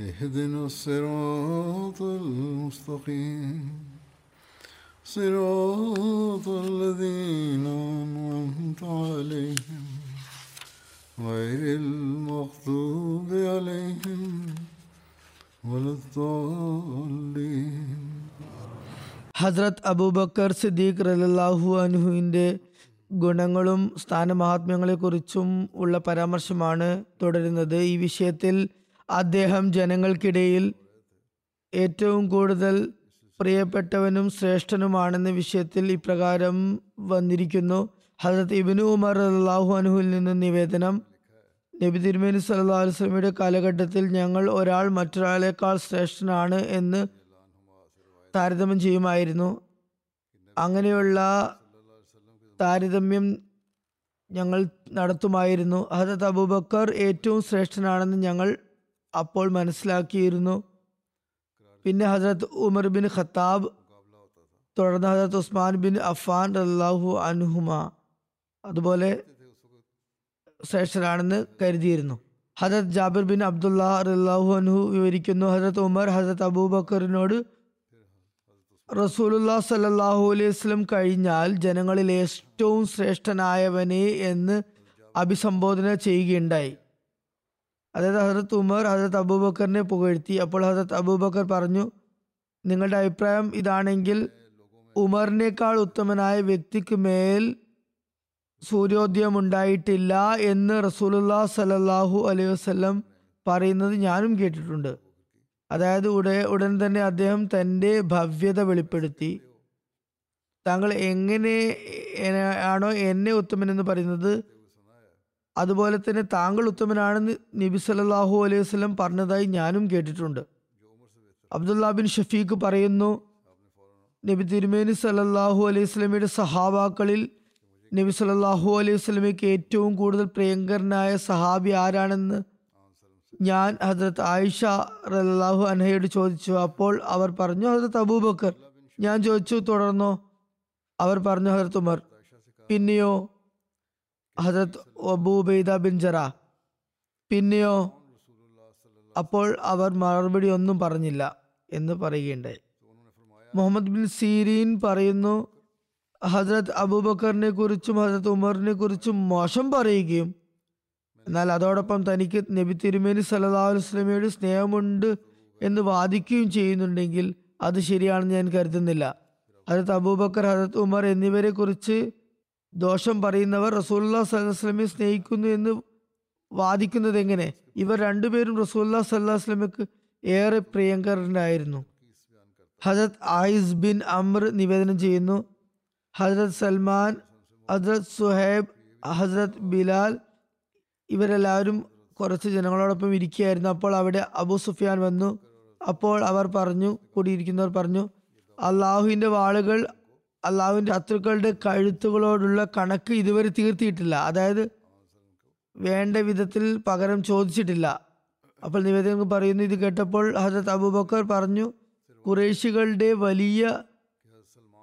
اهدنا الصراط المستقيم صراط الذين أنعمت عليهم غير المغضوب عليهم ولا الضالين ഹസ്രത്ത് അബൂബക്കർ സിദ്ദീഖ് റലാഹു അനുഹുവിൻ്റെ ഗുണങ്ങളും സ്ഥാനമഹാത്മ്യങ്ങളെക്കുറിച്ചും ഉള്ള പരാമർശമാണ് തുടരുന്നത് ഈ വിഷയത്തിൽ അദ്ദേഹം ജനങ്ങൾക്കിടയിൽ ഏറ്റവും കൂടുതൽ പ്രിയപ്പെട്ടവനും ശ്രേഷ്ഠനുമാണെന്ന വിഷയത്തിൽ ഇപ്രകാരം വന്നിരിക്കുന്നു. ഹസരത്ത് ഇബിനു ഉമർ അള്ളാഹു അനുഹുവിൽ നിന്ന് നിവേദനം. നബി തിരുമേനി സല്ലാ വസ്ലമിയുടെ കാലഘട്ടത്തിൽ ഞങ്ങൾ ഒരാൾ മറ്റൊരാളെക്കാൾ ശ്രേഷ്ഠനാണ് എന്ന് താരതമ്യം ചെയ്യുമായിരുന്നു. അങ്ങനെയുള്ള താരതമ്യം ഞങ്ങൾ നടത്തുമായിരുന്നു. ഹസത്ത് അബൂബക്കർ ഏറ്റവും ശ്രേഷ്ഠനാണെന്ന് ഞങ്ങൾ അപ്പോൾ മനസ്സിലാക്കിയിരുന്നു. പിന്നെ ഹസരത്ത് ഉമർ ബിൻ ഖത്താബ് തുടർന്ന് ഹസരത്ത് ഉസ്മാൻ ബിൻ അഫാൻ അള്ളാഹു അനുഹുമ അതുപോലെ ശ്രേഷ്ഠരാണെന്ന് കരുതിയിരുന്നു. ഹജരത് ജാബിർ ബിൻ അബ്ദുല്ലാ അള്ളാഹു അനുഹു വിവരിക്കുന്നു ഹജരത് ഉമർ ഹജരത് അബൂബക്കറിനോട് റസൂലുല്ലാ സല്ലാഹു അലൈഹി വസ്ലം കഴിഞ്ഞാൽ ജനങ്ങളിൽ ഏറ്റവും ശ്രേഷ്ഠനായവനെ എന്ന് അഭിസംബോധന ചെയ്യുകയുണ്ടായി. അതായത് ഹസരത്ത് ഉമർ ഹസരത്ത് അബൂബക്കറിനെ പുകഴ്ത്തി. അപ്പോൾ ഹസരത്ത് അബൂബക്കർ പറഞ്ഞു നിങ്ങളുടെ അഭിപ്രായം ഇതാണെങ്കിൽ ഉമറിനേക്കാൾ ഉത്തമനായ വ്യക്തിക്ക് മേൽ സൂര്യോദയം ഉണ്ടായിട്ടില്ല എന്ന് റസൂലുല്ലാ സലല്ലാഹു അലൈഹി വസ്ലം പറയുന്നത് ഞാനും കേട്ടിട്ടുണ്ട്. അതായത് ഉടൻ ഉടൻ തന്നെ അദ്ദേഹം തന്റെ ഭവ്യത വെളിപ്പെടുത്തി. താങ്കൾ എങ്ങനെ ആണോ എന്നെ ഉത്തമൻ എന്ന് പറയുന്നത്? അതുപോലെ തന്നെ താങ്കൾ ഉത്തമനാണെന്ന് നബി സല്ലാഹു അലൈഹി വസ്ലം പറഞ്ഞതായി ഞാനും കേട്ടിട്ടുണ്ട്. അബ്ദുല്ല ബിൻ ഷഫീഖ് പറയുന്നു നബി തിരുമേനി സല്ലാഹു അലൈഹി സ്വലമിയുടെ സഹാബാക്കളിൽ നബി സല്ലാഹു അലൈഹി വസ്ലമിക്ക് ഏറ്റവും കൂടുതൽ പ്രിയങ്കരനായ സഹാബി ആരാണെന്ന് ഞാൻ ഹജ്രത് ആയിഷ റല്ലാഹു അൻഹയോട് ചോദിച്ചു. അപ്പോൾ അവർ പറഞ്ഞു ഹജ്രത് അബൂബക്കർ. ഞാൻ ചോദിച്ചു തുടർന്നോ? അവർ പറഞ്ഞു ഹജ്രത് ഉമർ. പിന്നെയോ? ഹജരത്ത് അബൂബൈദ ബിൻ ജറ. പിന്നെയോ? അപ്പോൾ അവർ മറുപടി ഒന്നും പറഞ്ഞില്ല എന്ന് പറയുകയുണ്ടായി. മുഹമ്മദ് ബിൻ സീരീൻ പറയുന്നു ഹജ്രത് അബൂബക്കറിനെ കുറിച്ചും ഹജ്രത് ഉമറിനെ കുറിച്ചും മോശം പറയുകയും എന്നാൽ അതോടൊപ്പം തനിക്ക് നബി തിരുമേനി സല്ലാ സ്നേഹമുണ്ട് എന്ന് വാദിക്കുകയും ചെയ്യുന്നുണ്ടെങ്കിൽ അത് ശരിയാണെന്ന് ഞാൻ കരുതുന്നില്ല. ഹജരത് അബൂബക്കർ ഹജരത് ഉമർ എന്നിവരെ കുറിച്ച് ദോഷം പറയുന്നവർ റസൂല്ലാ സല്ലാസ്ലമെ സ്നേഹിക്കുന്നു എന്ന് വാദിക്കുന്നത് എങ്ങനെ? ഇവർ രണ്ടുപേരും റസൂല്ലാ സല്ലാ വസ്ലമക്ക് ഏറെ പ്രിയങ്കരനായിരുന്നു. ഹജരത് ആയിസ് ബിൻ അമർ നിവേദനം ചെയ്യുന്നു. ഹജരത് സൽമാൻ ഹജരത് സുഹൈബ് ഹജരത് ബിലാൽ ഇവരെല്ലാവരും കുറച്ച് ജനങ്ങളോടൊപ്പം ഇരിക്കുകയായിരുന്നു. അപ്പോൾ അവിടെ അബു സുഫിയാൻ വന്നു. അപ്പോൾ അവർ പറഞ്ഞു കൂടിയിരിക്കുന്നവർ പറഞ്ഞു അള്ളാഹുവിന്റെ വാളുകൾ അള്ളാഹുവിന്റെ ശത്രുക്കളുടെ കഴുത്തുകളോടുള്ള കണക്ക് ഇതുവരെ തീർത്തിയിട്ടില്ല. അതായത് വേണ്ട വിധത്തിൽ പകരം ചോദിച്ചിട്ടില്ല. അപ്പോൾ നിവേദനം പറയുന്നു ഇത് കേട്ടപ്പോൾ ഹസരത് അബൂബക്കർ പറഞ്ഞു കുറേശികളുടെ വലിയ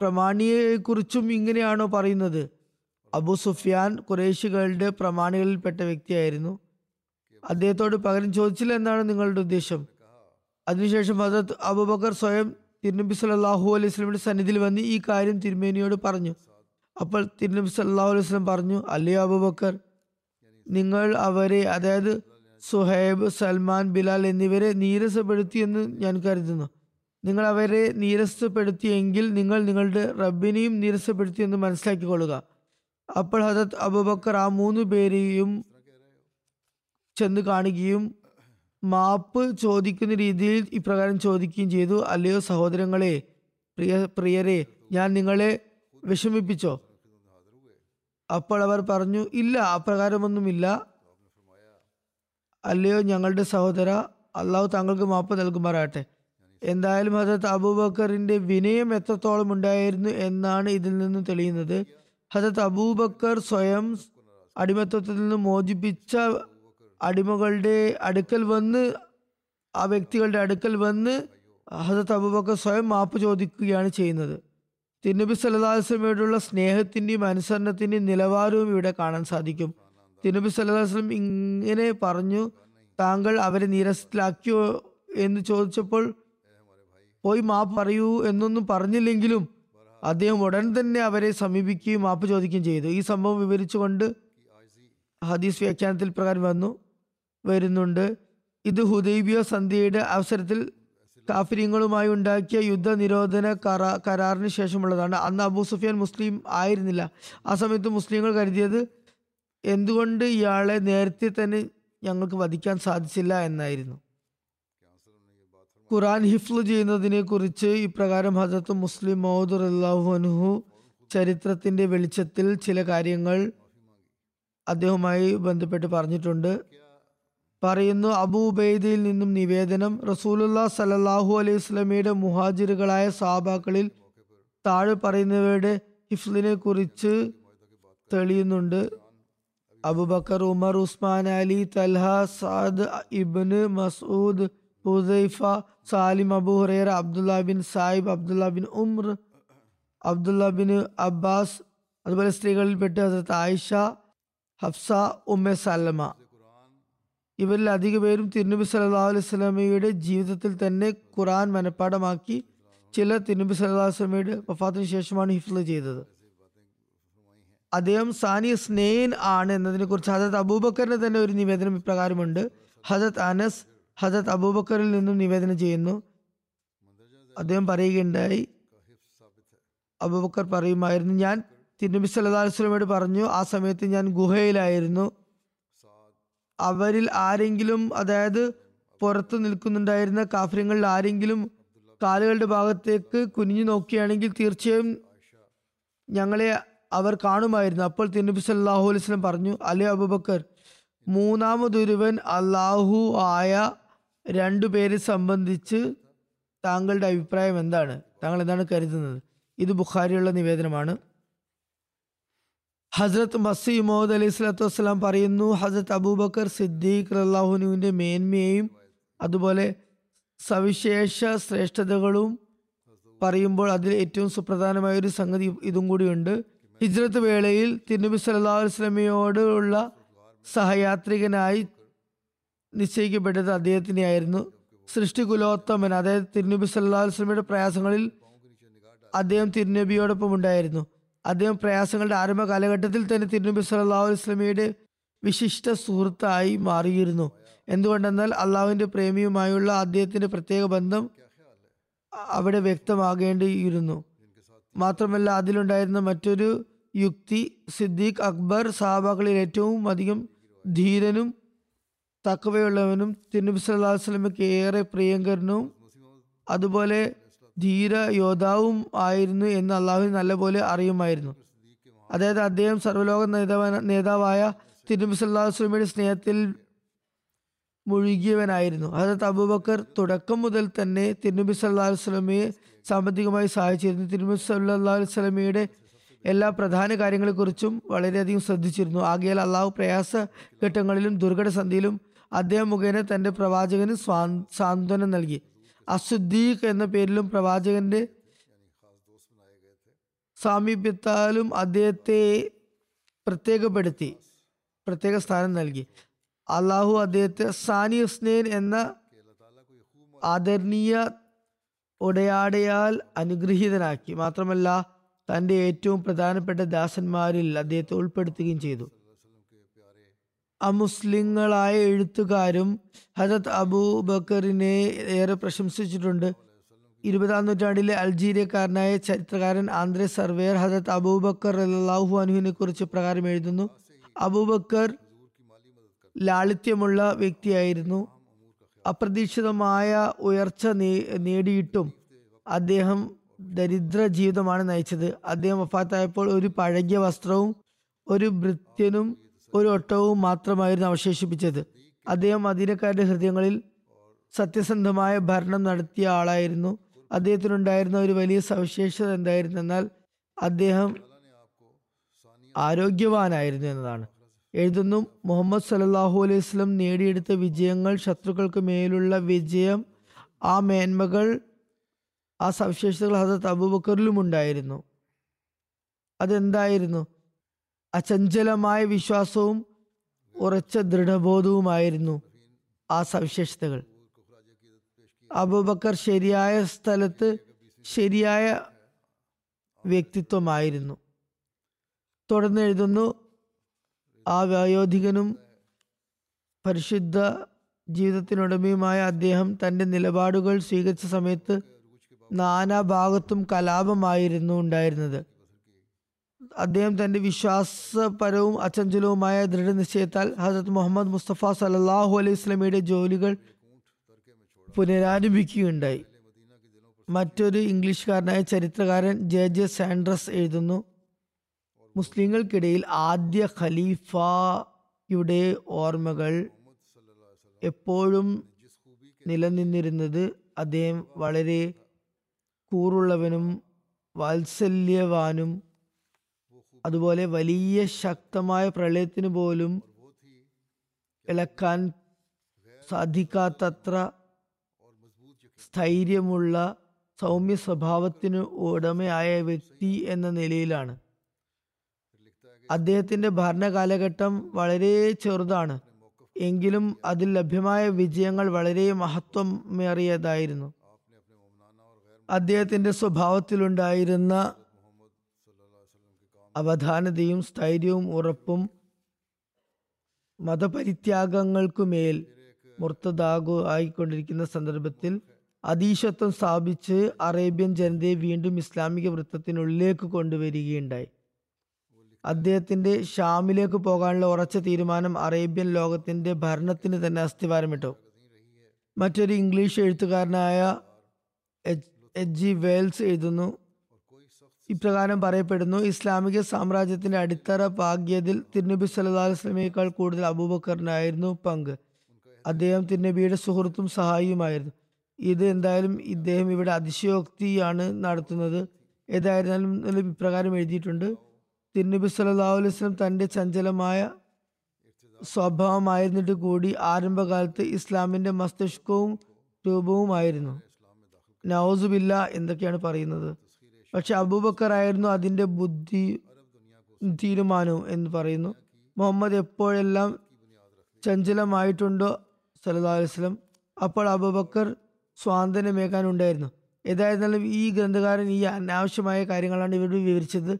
പ്രമാണിയെക്കുറിച്ചും ഇങ്ങനെയാണോ പറയുന്നത്? അബു സുഫിയാൻ കുറേശികളുടെ പ്രമാണികളിൽപ്പെട്ട വ്യക്തിയായിരുന്നു. അദ്ദേഹത്തോട് പകരം ചോദിച്ചില്ല എന്നാണ് നിങ്ങളുടെ ഉദ്ദേശം. അതിനുശേഷം ഹസരത് അബൂബക്കർ സ്വയം തിരുനബി സല്ലാഹു അലൈഹി സ്വലമിന്റെ സന്നിധിയിൽ വന്ന് ഈ കാര്യം തിരുമേനിയോട് പറഞ്ഞു. അപ്പോൾ തിരുനബി സല്ലാഹു അലൈഹി സ്വലം പറഞ്ഞു അല്ലയോ അബുബക്കർ നിങ്ങൾ അവരെ അതായത് സുഹൈബ് സൽമാൻ ബിലാൽ എന്നിവരെ നീരസപ്പെടുത്തിയെന്ന് ഞാൻ കരുതുന്നു. നിങ്ങൾ അവരെ നീരസപ്പെടുത്തിയെങ്കിൽ നിങ്ങൾ നിങ്ങളുടെ റബ്ബിനെയും നീരസപ്പെടുത്തിയെന്ന് മനസ്സിലാക്കിക്കൊള്ളുക. അപ്പോൾ ഹജത് അബുബക്കർ ആ മൂന്ന് പേരെയും ചെന്ന് കാണുകയും മാപ്പ് ചോദിക്കുന്ന രീതിയിൽ ഇപ്രകാരം ചോദിക്കുകയും ചെയ്തു. അല്ലയോ സഹോദരങ്ങളെ പ്രിയ പ്രിയരെ ഞാൻ നിങ്ങളെ വിഷമിപ്പിച്ചോ? അപ്പോൾ അവർ പറഞ്ഞു ഇല്ല അപ്രകാരമൊന്നുമില്ല. അല്ലയോ ഞങ്ങളുടെ സഹോദര അള്ളാഹു താങ്കൾക്ക് മാപ്പ് നൽകുമാറാട്ടെ എന്തായാലും ഹജരത് അബൂബക്കറിന്റെ വിനയം എത്രത്തോളം ഉണ്ടായിരുന്നു എന്നാണ് ഇതിൽ നിന്ന് തെളിയുന്നത്. ഹജരത് അബൂബക്കർ സ്വയം അടിമത്വത്തിൽ നിന്ന് മോചിപ്പിച്ച അടിമകളുടെ അടുക്കൽ വന്ന് ആ വ്യക്തികളുടെ അടുക്കൽ വന്ന് ഹസത്ത് അബൂബക്കർ സ്വയം മാപ്പ് ചോദിക്കുകയാണ് ചെയ്യുന്നത്. തിരുനബി സല്ലാസ്ലമയോടുള്ള സ്നേഹത്തിന്റെയും അനുസരണത്തിന്റെയും നിലവാരവും ഇവിടെ കാണാൻ സാധിക്കും. തിരുനബി സല്ലാസ്ലം ഇങ്ങനെ പറഞ്ഞു താങ്കൾ അവരെ നിരസിലാക്കിയോ എന്ന് ചോദിച്ചപ്പോൾ പോയി മാപ്പ് പറയൂ എന്നൊന്നും പറഞ്ഞില്ലെങ്കിലും അദ്ദേഹം ഉടൻ തന്നെ അവരെ സമീപിക്കുകയും മാപ്പ് ചോദിക്കുകയും ചെയ്തു. ഈ സംഭവം വിവരിച്ചുകൊണ്ട് ഹദീസ് വ്യാഖ്യാനത്തിൽ പ്രകാരം വന്നു. വരുന്നുണ്ട്. ഇത് ഹുദൈബിയ സന്ധ്യയുടെ അവസരത്തിൽ കാഫര്യങ്ങളുമായി ഉണ്ടാക്കിയ യുദ്ധ നിരോധന കരാ കരാറിന് ശേഷമുള്ളതാണ്. അന്ന് അബൂ സുഫിയാൻ മുസ്ലിം ആയിരുന്നില്ല. ആ സമയത്ത് മുസ്ലിങ്ങൾ കരുതിയത് എന്തുകൊണ്ട് ഇയാളെ നേരത്തെ തന്നെ ഞങ്ങൾക്ക് വധിക്കാൻ സാധിച്ചില്ല എന്നായിരുന്നു. ഖുറാൻ ഹിഫ്ല് ചെയ്യുന്നതിനെ കുറിച്ച് ഇപ്രകാരം ഹജറത്ത് മുസ്ലിം മൗദ് അള്ളാഹു ചരിത്രത്തിന്റെ വെളിച്ചത്തിൽ ചില കാര്യങ്ങൾ അദ്ദേഹവുമായി ബന്ധപ്പെട്ട് പറഞ്ഞിട്ടുണ്ട്. പറയുന്നു അബൂബൈദയിൽ നിന്നും നിവേദനം. റസൂലുല്ലാ സലല്ലാഹു അലൈഹി സ്വലമിയുടെ മുഹാജിറുകളായ സാബാക്കളിൽ താഴെ പറയുന്നവയുടെ ഹിഫ്ലിനെ കുറിച്ച് തെളിയുന്നുണ്ട്. Abubakar Umar Usman Ali Talha Saad ibn Masood Huzaifa Salim Abu ഹുറേർ Abdullah bin Sahib Abdullah bin Umar Abdullah bin Abbas അതുപോലെ സ്ത്രീകളിൽപ്പെട്ട് ഹസരത്ത് ആയിഷ ഹഫ്സ ഉമ്മ സല്ലമ. ഇവരിൽ അധിക പേരും തിരുനബി സല്ലല്ലാഹു അലൈഹി സ്വലമയുടെ ജീവിതത്തിൽ തന്നെ ഖുറാൻ മനഃപ്പാടമാക്കി ചില തിരുനബി സല്ലല്ലാഹു വസ്ലമയുടെ വഫാത്തിന് ശേഷമാണ് ഹിഫ്ല ചെയ്തത്. അദ്ദേഹം സാനി സ്നേൻ ആണ് എന്നതിനെ കുറിച്ച് ഹജത് അബൂബക്കറിന് തന്നെ ഒരു നിവേദനം ഇപ്രകാരമുണ്ട്. ഹജത് അനസ് ഹജത് അബൂബക്കറിൽ നിന്നും നിവേദനം ചെയ്യുന്നു. അദ്ദേഹം പറയുകയുണ്ടായി അബൂബക്കർ പറയുമായിരുന്നു ഞാൻ തിരുനബി സല്ലല്ലാഹു അലൈഹി വസല്ലമയോട് പറഞ്ഞു ആ സമയത്ത് ഞാൻ ഗുഹയിലായിരുന്നു. അവരിൽ ആരെങ്കിലും അതായത് പുറത്ത് നിൽക്കുന്നുണ്ടായിരുന്ന കാഫര്യങ്ങളിൽ ആരെങ്കിലും കാലുകളുടെ ഭാഗത്തേക്ക് കുനിഞ്ഞു നോക്കുകയാണെങ്കിൽ തീർച്ചയായും ഞങ്ങളെ അവർ കാണുമായിരുന്നു. അപ്പോൾ തിരുനബി സല്ലാഹു വസല്ലം പറഞ്ഞു അലി അബുബക്കർ മൂന്നാമതൊരുവൻ അള്ളാഹു ആയ രണ്ടു പേരെ സംബന്ധിച്ച് താങ്കളുടെ അഭിപ്രായം എന്താണ്? താങ്കൾ എന്താണ് കരുതുന്നത്? ഇത് ബുഖാരിയുള്ള നിവേദനമാണ്. ഹസ്രത്ത് മസി മുഹമ്മദ് അലൈഹി സ്വലാത്തു വസ്സലാം പറയുന്നു ഹസ്രത്ത് അബൂബക്കർ സിദ്ദീഖ് അള്ളാഹുനുവിന്റെ മേന്മയെയും അതുപോലെ സവിശേഷ ശ്രേഷ്ഠതകളും പറയുമ്പോൾ അതിൽ ഏറ്റവും സുപ്രധാനമായ ഒരു സംഗതി ഇതും കൂടിയുണ്ട്. ഹിജ്രത്ത് വേളയിൽ തിരുനബി സല്ലാ വസ്ലമയോടുള്ള സഹയാത്രികനായി നിശ്ചയിക്കപ്പെട്ടത് അദ്ദേഹത്തിനെ ആയിരുന്നു സൃഷ്ടികുലോത്തമൻ അതായത് തിരുനബി സല്ലാ വസ്ലമയുടെ പ്രയാസങ്ങളിൽ അദ്ദേഹം തിരുനബിയോടൊപ്പം ഉണ്ടായിരുന്നു അദ്ദേഹം പ്രയാസങ്ങളുടെ ആരംഭ കാലഘട്ടത്തിൽ തന്നെ തിരുനബി സല്ലല്ലാഹു അലൈഹി വസല്ലമയുടെ വിശിഷ്ട സുഹൃത്തായി മാറിയിരുന്നു. എന്തുകൊണ്ടെന്നാൽ അള്ളാഹുവിന്റെ പ്രേമിയുമായുള്ള അദ്ദേഹത്തിന്റെ പ്രത്യേക ബന്ധം അവിടെ വ്യക്തമാകേണ്ടിയിരുന്നു. മാത്രമല്ല അതിലുണ്ടായിരുന്ന മറ്റൊരു യുക്തി സിദ്ദീഖ് അക്ബർ സഹാബാക്കളിൽ ഏറ്റവും അധികം ധീരനും തക്കവയുള്ളവനും തിരുനബി സല്ലല്ലാഹു അലൈഹി വസല്ലമയ്ക്ക് ഏറെ പ്രിയങ്കരനും. അതുപോലെ ധീര യോദ്ധാവും ആയിരുന്നു എന്ന് അള്ളാഹുവിന് നല്ലപോലെ അറിയുമായിരുന്നു. അതായത് അദ്ദേഹം സർവലോക നേതാവ നേതാവായ തിരുനബി സല്ലല്ലാഹു അലൈഹി വസല്ലമയുടെ സ്നേഹത്തിൽ മുഴുകിയവനായിരുന്നു. ഹജരത്ത് അബൂബക്കർ തുടക്കം മുതൽ തന്നെ തിരുനബി സല്ലല്ലാഹു അലൈഹി വസല്ലമയെ സാമ്പത്തികമായി സഹായിച്ചിരുന്നു. തിരുനബി സല്ലല്ലാഹു അലൈഹി വസല്ലമയുടെ എല്ലാ പ്രധാന കാര്യങ്ങളെക്കുറിച്ചും വളരെയധികം ശ്രദ്ധിച്ചിരുന്നു. ആകയാൽ അള്ളാഹു പ്രയാസ ഘട്ടങ്ങളിലും ദുർഘടസന്ധിയിലും അദ്ദേഹം മുഖേന തന്റെ പ്രവാചകന് സ്വാ- സാന്ത്വനം നൽകി. അസുദ്ദീഖ് എന്ന പേരിലും പ്രവാചകന്റെ സാമീപ്യത്താലും അദ്ദേഹത്തെ പ്രത്യേകപ്പെടുത്തി പ്രത്യേക സ്ഥാനം നൽകി. അള്ളാഹു അദ്ദേഹത്തെ സാനി ഹുസ്നൈൻ എന്ന ആദരണീയ ഉടയാടയാൽ അനുഗ്രഹീതനാക്കി. മാത്രമല്ല തന്റെ ഏറ്റവും പ്രധാനപ്പെട്ട ദാസന്മാരിൽ അദ്ദേഹത്തെ ഉൾപ്പെടുത്തുകയും ചെയ്തു. അമുസ്ലിങ്ങളായ എഴുത്തുകാരും ഹജത് അബൂബക്കറിനെ ഏറെ പ്രശംസിച്ചിട്ടുണ്ട്. ഇരുപതാം നൂറ്റാണ്ടിലെ അൾജീരിയക്കാരനായ ചരിത്രകാരൻ ആന്ദ്രെ സർവേർ ഹജത് അബൂബക്കർ അല്ലാഹു അനുവിനെ കുറിച്ച് പ്രകാരം എഴുതുന്നു. അബൂബക്കർ ലാളിത്യമുള്ള വ്യക്തിയായിരുന്നു. അപ്രതീക്ഷിതമായ ഉയർച്ച നേടിയിട്ടും അദ്ദേഹം ദരിദ്ര ജീവിതമാണ് നയിച്ചത്. അദ്ദേഹം വഫാത്തായപ്പോൾ ഒരു പഴകിയ വസ്ത്രവും ഒരു ഭൃത്യനും ഒരു ഒട്ടവും മാത്രമായിരുന്നു അവശേഷിപ്പിച്ചത്. അദ്ദേഹം മദീനക്കാരുടെ ഹൃദയങ്ങളിൽ സത്യസന്ധമായ ഭരണം നടത്തിയ ആളായിരുന്നു. അദ്ദേഹത്തിനുണ്ടായിരുന്ന ഒരു വലിയ സവിശേഷത എന്തായിരുന്നെന്നാൽ അദ്ദേഹം ആരോഗ്യവാനായിരുന്നു എന്നതാണ്. എഴുതുന്നു മുഹമ്മദ് സല്ലല്ലാഹു അലൈഹി സ്വലം നേടിയെടുത്ത വിജയങ്ങൾ ശത്രുക്കൾക്ക് മേലുള്ള വിജയം ആ മേന്മകൾ ആ സവിശേഷതകൾ ഹസത്ത് അബൂബക്കറിലും ഉണ്ടായിരുന്നു. അതെന്തായിരുന്നു? അചഞ്ചലമായ വിശ്വാസവും ഉറച്ച ദൃഢബോധവുമായിരുന്നു ആ സവിശേഷതകൾ. അബൂബക്കർ ശരിയായ സ്ഥലത്ത് ശരിയായ വ്യക്തിത്വമായിരുന്നു. തുടർന്ന് എഴുതുന്നു ആ വയോധികനും പരിശുദ്ധ ജീവിതത്തിനുടമയുമായ അദ്ദേഹം തന്റെ നിലപാടുകൾ സ്വീകരിച്ച സമയത്ത് നാനാഭാഗത്തും കലാപമായിരുന്നു ഉണ്ടായിരുന്നത്. അദ്ദേഹം തന്റെ വിശ്വാസപരവും അചഞ്ചലവുമായ ദൃഢനിശ്ചയത്താൽ ഹസരത് മുഹമ്മദ് മുസ്തഫ സലല്ലാഹു അലൈഹി സ്വലമയുടെ ജോലികൾ പുനരാരംഭിക്കുകയുണ്ടായി. മറ്റൊരു ഇംഗ്ലീഷുകാരനായ ചരിത്രകാരൻ ജെ ജെ സാൻഡ്രസ് എഴുതുന്നു മുസ്ലിങ്ങൾക്കിടയിൽ ആദ്യ ഖലീഫയുടെ ഓർമ്മകൾ എപ്പോഴും നിലനിന്നിരുന്നത് അദ്ദേഹം വളരെ കൂറുള്ളവനും വാത്സല്യവാനും അതുപോലെ വലിയ ശക്തമായ പ്രളയത്തിന് പോലും ഇളക്കാൻ സാധിക്കാത്തത്ര സ്ഥൈര്യമുള്ള സൗമ്യ സ്വഭാവത്തിന് ഉടമയായ വ്യക്തി എന്ന നിലയിലാണ്. അദ്ദേഹത്തിന്റെ ഭരണകാലഘട്ടം വളരെ ചെറുതാണ്. എങ്കിലും അതിൽ ലഭ്യമായ വിജയങ്ങൾ വളരെ മഹത്വമേറിയതായിരുന്നു. അദ്ദേഹത്തിന്റെ സ്വഭാവത്തിലുണ്ടായിരുന്ന അവധാനതയും സ്ഥൈര്യവും ഉറപ്പും മതപരിത്യാഗങ്ങൾക്കുമേൽ മുർത്തതാകു ആയിക്കൊണ്ടിരിക്കുന്ന സന്ദർഭത്തിൽ അതീശത്വം സ്ഥാപിച്ച് അറേബ്യൻ ജനതയെ വീണ്ടും ഇസ്ലാമിക വൃത്തത്തിനുള്ളിലേക്ക് കൊണ്ടുവരികയുണ്ടായി. അദ്ദേഹത്തിന്റെ ഷാമിലേക്ക് പോകാനുള്ള ഉറച്ച തീരുമാനം അറേബ്യൻ ലോകത്തിന്റെ ഭരണത്തിന് തന്നെ അസ്ഥിവാരമിട്ടു. മറ്റൊരു ഇംഗ്ലീഷ് എഴുത്തുകാരനായ എച്ച് ജി വെയിൽസ് എഴുതുന്നു ഇപ്രകാരം പറയപ്പെടുന്നു ഇസ്ലാമിക സാമ്രാജ്യത്തിന്റെ അടിത്തറ പാകിയതിൽ തിരുനബി സല്ലാ അലൈഹി വസല്ലമയേക്കാൾ കൂടുതൽ അബൂബക്കറിനായിരുന്നു പങ്ക്. അദ്ദേഹം തിരുനബിയുടെ സുഹൃത്തും സഹായിയുമായിരുന്നു. ഇത് എന്തായാലും ഇദ്ദേഹം ഇവിടെ അതിശയോക്തിയാണ് നടത്തുന്നത്. ഏതായിരുന്നാലും ഇപ്രകാരം എഴുതിയിട്ടുണ്ട് തിരുനബി സല്ലല്ലാഹു അലൈഹി വസല്ലം തന്റെ ചഞ്ചലമായ സ്വഭാവമായിരുന്നിട്ട് കൂടി ആരംഭകാലത്ത് ഇസ്ലാമിന്റെ മസ്തിഷ്കവും രൂപവുമായിരുന്നു. നൗസുബില്ല എന്തൊക്കെയാണ് പറയുന്നത്? പക്ഷെ അബൂബക്കർ ആയിരുന്നു അതിന്റെ ബുദ്ധി തീരുമാനവും എന്ന് പറയുന്നു. മുഹമ്മദ് എപ്പോഴെല്ലാം ചഞ്ചലമായിട്ടുണ്ടോ വസല്ലം അപ്പോൾ അബൂബക്കർ സ്വാതന്ത്ര്യമേകാനുണ്ടായിരുന്നു. ഏതായിരുന്നാലും ഈ ഗ്രന്ഥകാരൻ ഈ അനാവശ്യമായ കാര്യങ്ങളാണ് ഇവർ വിവരിച്ചത്.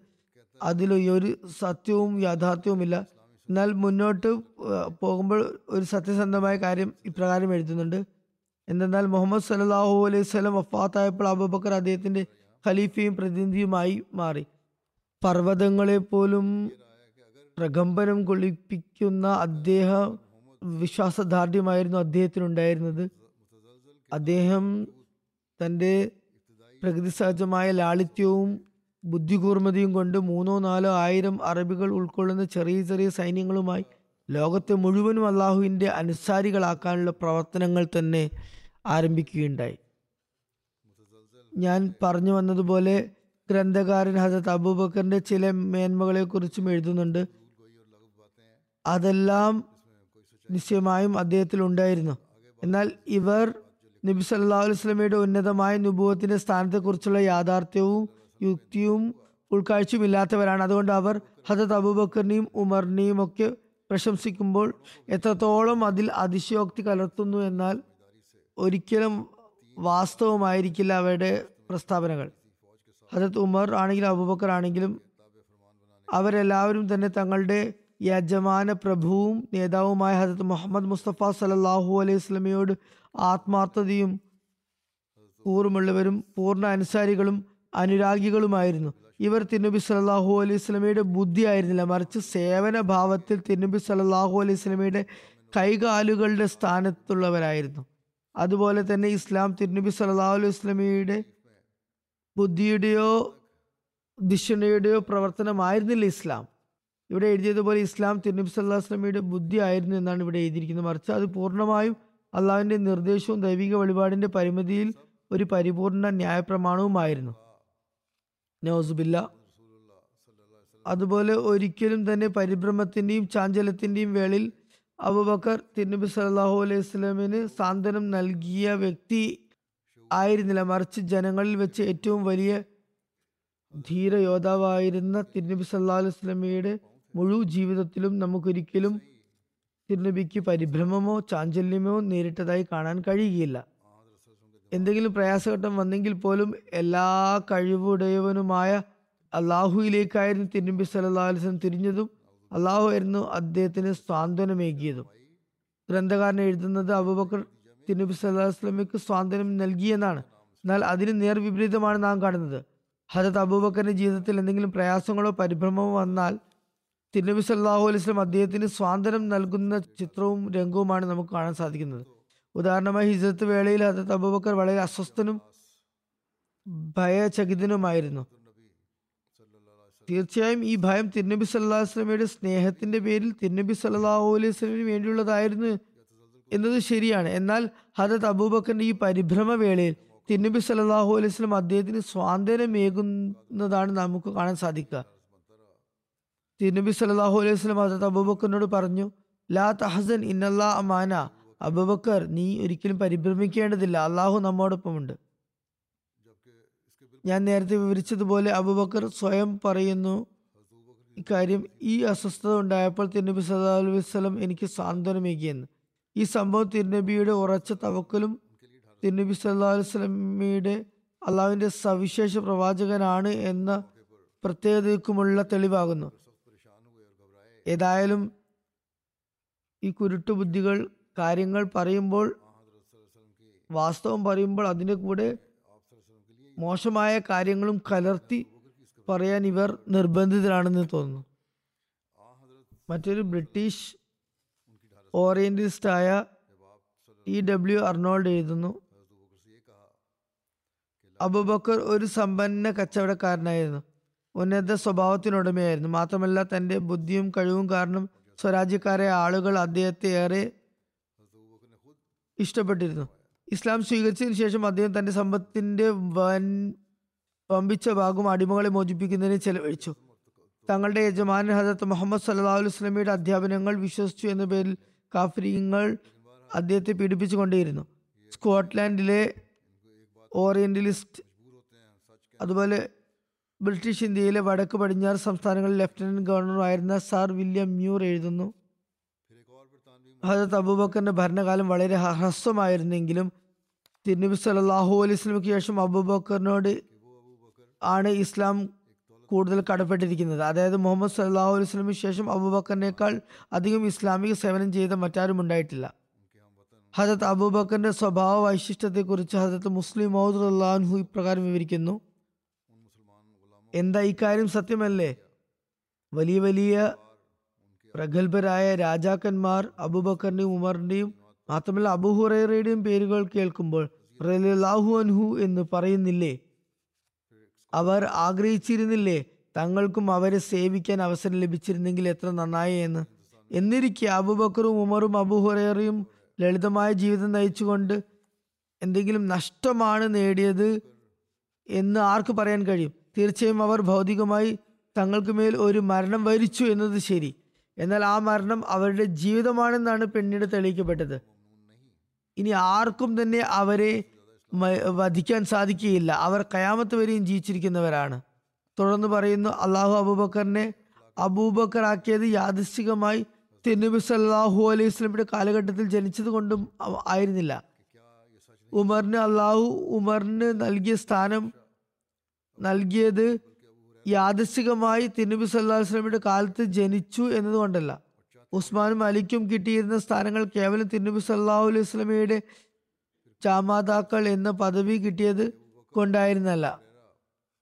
അതിൽ ഒരു സത്യവും യാഥാർത്ഥ്യവുമില്ല. എന്നാൽ മുന്നോട്ട് പോകുമ്പോൾ ഒരു സത്യസന്ധമായ കാര്യം ഇപ്രകാരം എഴുതുന്നുണ്ട്. എന്തെന്നാൽ മുഹമ്മദ് സല്ലല്ലാഹു അലൈഹി സ്വലം വഫാത്തായപ്പോൾ അബൂബക്കർ അദ്ദേഹത്തിന്റെ ഖലീഫയും പ്രതിനിധിയുമായി മാറി. പർവതങ്ങളെ പോലും പ്രകമ്പനം കൊള്ളിപ്പിക്കുന്ന അദ്ദേഹം വിശ്വാസദാർഢ്യമായിരുന്നു അദ്ദേഹത്തിനുണ്ടായിരുന്നത്. അദ്ദേഹം തന്റെ പ്രകൃതി സഹജമായ ലാളിത്യവും ബുദ്ധികൂർമ്മതയും കൊണ്ട് മൂന്നോ നാലോ ആയിരം അറബികൾ ഉൾക്കൊള്ളുന്ന ചെറിയ ചെറിയ സൈന്യങ്ങളുമായി ലോകത്തെ മുഴുവനും അള്ളാഹുവിന്റെ അനുസാരികളാക്കാനുള്ള പ്രവർത്തനങ്ങൾ തന്നെ ആരംഭിക്കുകയുണ്ടായി. ഞാൻ പറഞ്ഞു വന്നതുപോലെ ഗ്രന്ഥകാരൻ ഹസത്ത് അബൂബക്കറിന്റെ ചില മേന്മകളെ കുറിച്ചും എഴുതുന്നുണ്ട്. അതെല്ലാം നിശ്ചയമായും അദ്ദേഹത്തിൽ ഉണ്ടായിരുന്നു. എന്നാൽ ഇവർ നബി സല്ലാ അലൈഹി വസല്ലമയുടെ ഉന്നതമായ നുബുവത്തിന്റെ സ്ഥാനത്തെക്കുറിച്ചുള്ള യാഥാർത്ഥ്യവും യുക്തിയും ഉൾക്കാഴ്ചയും ഇല്ലാത്തവരാണ്. അതുകൊണ്ട് അവർ ഹജത് അബൂബക്കറിനെയും ഉമറിനെയും ഒക്കെ പ്രശംസിക്കുമ്പോൾ എത്രത്തോളം അതിൽ അതിശയോക്തി കലർത്തുന്നു എന്നാൽ ഒരിക്കലും വാസ്തവമായിരിക്കില്ല അവരുടെ പ്രസ്താവനകൾ. ഹജത് ഉമർ ആണെങ്കിലും അബൂബക്കർ ആണെങ്കിലും അവരെല്ലാവരും തന്നെ തങ്ങളുടെ യജമാന പ്രഭുവും നേതാവുമായ ഹജത് മുഹമ്മദ് മുസ്തഫ സലല്ലാഹു അലൈഹി സ്വലമയോട് ആത്മാർത്ഥതയും കൂറുമുള്ളവരും പൂർണ അനുസാരികളും അനുരാഗികളുമായിരുന്നു. ഇവർ തിരുനബി സല്ലാഹു അലൈഹി സ്വലമയുടെ ബുദ്ധി ആയിരുന്നില്ല മറിച്ച് സേവന ഭാവത്തിൽ തിരുനബി സല്ലാഹു അലൈഹി സ്വലമയുടെ കൈകാലുകളുടെ സ്ഥാനത്തുള്ളവരായിരുന്നു. അതുപോലെ തന്നെ ഇസ്ലാം തിരുനബി സല്ലാഹു അലൈഹി സ്വലമയുടെ ബുദ്ധിയുടെയോ ദിഷണയുടെയോ പ്രവർത്തനമായിരുന്നില്ല ഇസ്ലാം. ഇവിടെ എഴുതിയതുപോലെ ഇസ്ലാം തിരുനബി സല്ലാഹു വസ്ലമിയുടെ ബുദ്ധി ആയിരുന്നു എന്നാണ് ഇവിടെ എഴുതിയിരിക്കുന്നത്. മറിച്ച് അത് പൂർണമായും അള്ളാഹുവിന്റെ നിർദ്ദേശവും ദൈവിക വഴിപാടിന്റെ പരിമിതിയിൽ ഒരു പരിപൂർണ ന്യായപ്രമാണവുമായിരുന്നു. നൗസുബില്ല. അതുപോലെ ഒരിക്കലും തന്നെ പരിഭ്രമത്തിന്റെയും ചാഞ്ചലത്തിന്റെയും വേളയിൽ അബുബക്കർ തിരുനബി സല്ലാഹു അലൈഹി സ്വലമിന് സാന്ത്വനം നൽകിയ വ്യക്തി ആയിരുന്നില്ല. മറിച്ച് ജനങ്ങളിൽ വെച്ച് ഏറ്റവും വലിയ ധീര യോദ്ധാവായിരുന്ന തിരുനബി സല്ലാ അലൈഹി സ്വലമിയുടെ മുഴുവൻ ജീവിതത്തിലും നമുക്കൊരിക്കലും തിരുനബിക്ക് പരിഭ്രമമോ ചാഞ്ചല്യമോ നേരിട്ടതായി കാണാൻ കഴിയുകയില്ല. എന്തെങ്കിലും പ്രയാസഘട്ടം വന്നെങ്കിൽ പോലും എല്ലാ കഴിവുടയവനുമായ അള്ളാഹുയിലേക്കായിരുന്നു തിരുനബി സല്ലാ അലിസ്ലം തിരിഞ്ഞതും അള്ളാഹു ആയിരുന്നു അദ്ദേഹത്തിന് സ്വാന്തനമേകിയതും ഗ്രന്ഥകാരൻ എഴുതുന്നത് അബുബക്കർ തിരുനബി സല്ലാ സ്വാന്തനം സ്വാതന്ത്ര്യം നൽകിയെന്നാണ്. എന്നാൽ അതിന് നേർ വിപരീതമാണ് നാം കാണുന്നത്. ഹജത് അബൂബക്കറിന്റെ ജീവിതത്തിൽ എന്തെങ്കിലും പ്രയാസങ്ങളോ പരിഭ്രമമോ വന്നാൽ തിരുനബി സല്ലാഹു അലൈഹി സ്വലം അദ്ദേഹത്തിന് സ്വാതന്ത്ര്യം നൽകുന്ന ചിത്രവും രംഗവുമാണ് നമുക്ക് കാണാൻ സാധിക്കുന്നത്. ഉദാഹരണമായി ഹിജത്ത് വേളയിൽ ഹജത് അബൂബക്കർ വളരെ അസ്വസ്ഥനും ഭയചകിതനുമായിരുന്നു. തീർച്ചയായും ഈ ഭയം തിരുനബി സല്ലാ വസ്ലമയുടെ സ്നേഹത്തിന്റെ പേരിൽ തിരുനബി സല്ലാഹു അലൈഹി സ്വലമിന് വേണ്ടിയുള്ളതായിരുന്നു എന്നത് ശരിയാണ്. എന്നാൽ ഹജത് അബൂബക്കറിന്റെ ഈ പരിഭ്രമ വേളയിൽ തിരുനബി സല്ലാഹു അലൈഹി സ്വലം അദ്ദേഹത്തിന് സ്വാതന്ത്ര്യമേകുന്നതാണ് നമുക്ക് കാണാൻ സാധിക്കുക. തിരുനബി സല്ലാഹു അലൈഹി സ്വലം ഹജത് അബൂബക്കറിനോട് പറഞ്ഞു ലാ തഹസൻ ഇന്നല്ലാ അമാന. അബൂബക്കർ നീ ഒരിക്കലും പരിഭ്രമിക്കേണ്ടതില്ല. അള്ളാഹു നമ്മോടൊപ്പമുണ്ട്. ഞാൻ നേരത്തെ വിവരിച്ചതുപോലെ അബുബക്കർ സ്വയം പറയുന്നു. ഇക്കാര്യം ഈ അസ്വസ്ഥത ഉണ്ടായപ്പോൾ തിരുനബി സല്ലാ അലൈഹി വസ്ലം എനിക്ക് സാന്ത്വനമേകിയെന്ന്. ഈ സംഭവം തിരുനബിയുടെ ഉറച്ച തവക്കലും തിരുനബി സല്ലാ അലൈഹി അള്ളാവിന്റെ സവിശേഷ പ്രവാചകനാണ് എന്ന പ്രത്യേകതയ്ക്കുമുള്ള തെളിവാകുന്നു. ഏതായാലും ഈ കുരുട്ടുബുദ്ധികൾ കാര്യങ്ങൾ പറയുമ്പോൾ വാസ്തവം പറയുമ്പോൾ അതിന്റെ കൂടെ മോശമായ കാര്യങ്ങളും കലർത്തി പറയാൻ ഇവർ നിർബന്ധിതരാണെന്ന് തോന്നുന്നു. മറ്റൊരു ബ്രിട്ടീഷ് ഓറിയന്റിസ്റ്റായ ഇ ഡബ്ല്യു അർണോൾഡ് എഴുതുന്നു അബുബക്കർ ഒരു സമ്പന്ന കച്ചവടക്കാരനായിരുന്നു. ഉന്നത സ്വഭാവത്തിനുടമയായിരുന്നു. മാത്രമല്ല തന്റെ ബുദ്ധിയും കഴിവും കാരണം സ്വരാജ്യക്കാരായ ആളുകൾ അദ്ദേഹത്തെ ഏറെ ഇഷ്ടപ്പെട്ടിരുന്നു. ഇസ്ലാം സ്വീകരിച്ചതിന് ശേഷം അദ്ദേഹം തന്റെ സമ്പത്തിന്റെ വൻ വമ്പിച്ച ഭാഗം അടിമകളെ മോചിപ്പിക്കുന്നതിന് ചെലവഴിച്ചു. തങ്ങളുടെ യജമാനൻ ഹജരത്ത് മുഹമ്മദ് സല്ലാ അലുസ്ലമിയുടെ അധ്യാപനങ്ങൾ വിശ്വസിച്ചു എന്ന പേരിൽ കാഫ്രീങ്ങൾ അദ്ദേഹത്തെ പീഡിപ്പിച്ചുകൊണ്ടേയിരുന്നു. സ്കോട്ട്ലാൻഡിലെ ഓറിയന്റലിസ്റ്റ് അതുപോലെ ബ്രിട്ടീഷ് ഇന്ത്യയിലെ വടക്ക് പടിഞ്ഞാറ് സംസ്ഥാനങ്ങളിൽ ലഫ്റ്റനന്റ് ഗവർണറായിരുന്ന സാർ വില്യം മ്യൂർ എഴുതുന്നു ഹജരത് അബൂബക്കറിന്റെ ഭരണകാലം വളരെ ഹ്രസ്വമായിരുന്നെങ്കിലും തിരുനബി സല്ലാഹു അലൈഹി സ്വലമിക്ക് ശേഷം അബൂബക്കറിനോട് ആണ് ഇസ്ലാം കൂടുതൽ കടപ്പെട്ടിരിക്കുന്നത്. അതായത് മുഹമ്മദ് സല്ലാഹു അലൈഹി സ്വലമിന് ശേഷം അബൂബക്കറിനേക്കാൾ അധികം ഇസ്ലാമിക സേവനം ചെയ്ത മറ്റാരും ഉണ്ടായിട്ടില്ല. ഹജത് അബൂബക്കറിന്റെ സ്വഭാവ വൈശിഷ്ടത്തെക്കുറിച്ച് ഹജത് മുസ്ലിം മൗദ് ഇപ്രകാരം വിവരിക്കുന്നു. എന്താ ഇക്കാര്യം സത്യമല്ലേ? വലിയ വലിയ പ്രഗത്ഭരായ രാജാക്കന്മാർ അബുബക്കറിന്റെയും ഉമറിന്റെയും മാത്രമല്ല അബുഹുറയുടെയും പേരുകൾ കേൾക്കുമ്പോൾ റലിയല്ലാഹു അൻഹു എന്ന് പറയുന്നില്ലേ? അവർ ആഗ്രഹിച്ചിരുന്നില്ലേ തങ്ങൾക്കും അവരെ സേവിക്കാൻ അവസരം ലഭിച്ചിരുന്നെങ്കിൽ എത്ര നന്നായി എന്ന്? എന്നിരിക്കെ അബുബക്കറും ഉമറും അബുഹുറയും ലളിതമായ ജീവിതം നയിച്ചുകൊണ്ട് എന്തെങ്കിലും നഷ്ടമാണ് നേടിയത് എന്ന് ആർക്ക് പറയാൻ കഴിയും? തീർച്ചയായും അവർ ഭൗതികമായി തങ്ങൾക്ക് മേൽ ഒരു മരണം വരിച്ചു എന്നത് ശരി. എന്നാൽ ആ മരണം അവരുടെ ജീവിതമാണെന്നാണ് പിന്നീട് തെളിയിക്കപ്പെട്ടത്. ഇനി ആർക്കും തന്നെ അവരെ വധിക്കാൻ സാധിക്കുകയില്ല. അവർ കയാമത്ത് വരെയും ജീവിച്ചിരിക്കുന്നവരാണ്. തുടർന്ന് പറയുന്നു അള്ളാഹു അബൂബക്കറിനെ അബൂബക്കർ ആക്കിയത് യാദൃശ്ചികമായി തിരുനബി സല്ലാഹു അലൈഹി സ്വലമിയുടെ കാലഘട്ടത്തിൽ ജനിച്ചത് കൊണ്ടും ആയിരുന്നില്ല. ഉമറിന് അള്ളാഹു ഉമറിന് നൽകിയ സ്ഥാനം നൽകിയത് യാദൃശികമായി തിരുനബി സല്ലാ വസ്ലമിയുടെ കാലത്ത് ജനിച്ചു എന്നതുകൊണ്ടല്ല. ഉസ്മാനും അലിക്കും കിട്ടിയിരുന്ന സ്ഥാനങ്ങൾ കേവലം തിരുനബി സല്ലാഹു അലൈഹി വസ്ലമിയുടെ ചാമാതാക്കൾ എന്ന പദവി കിട്ടിയത് കൊണ്ടായിരുന്നല്ല.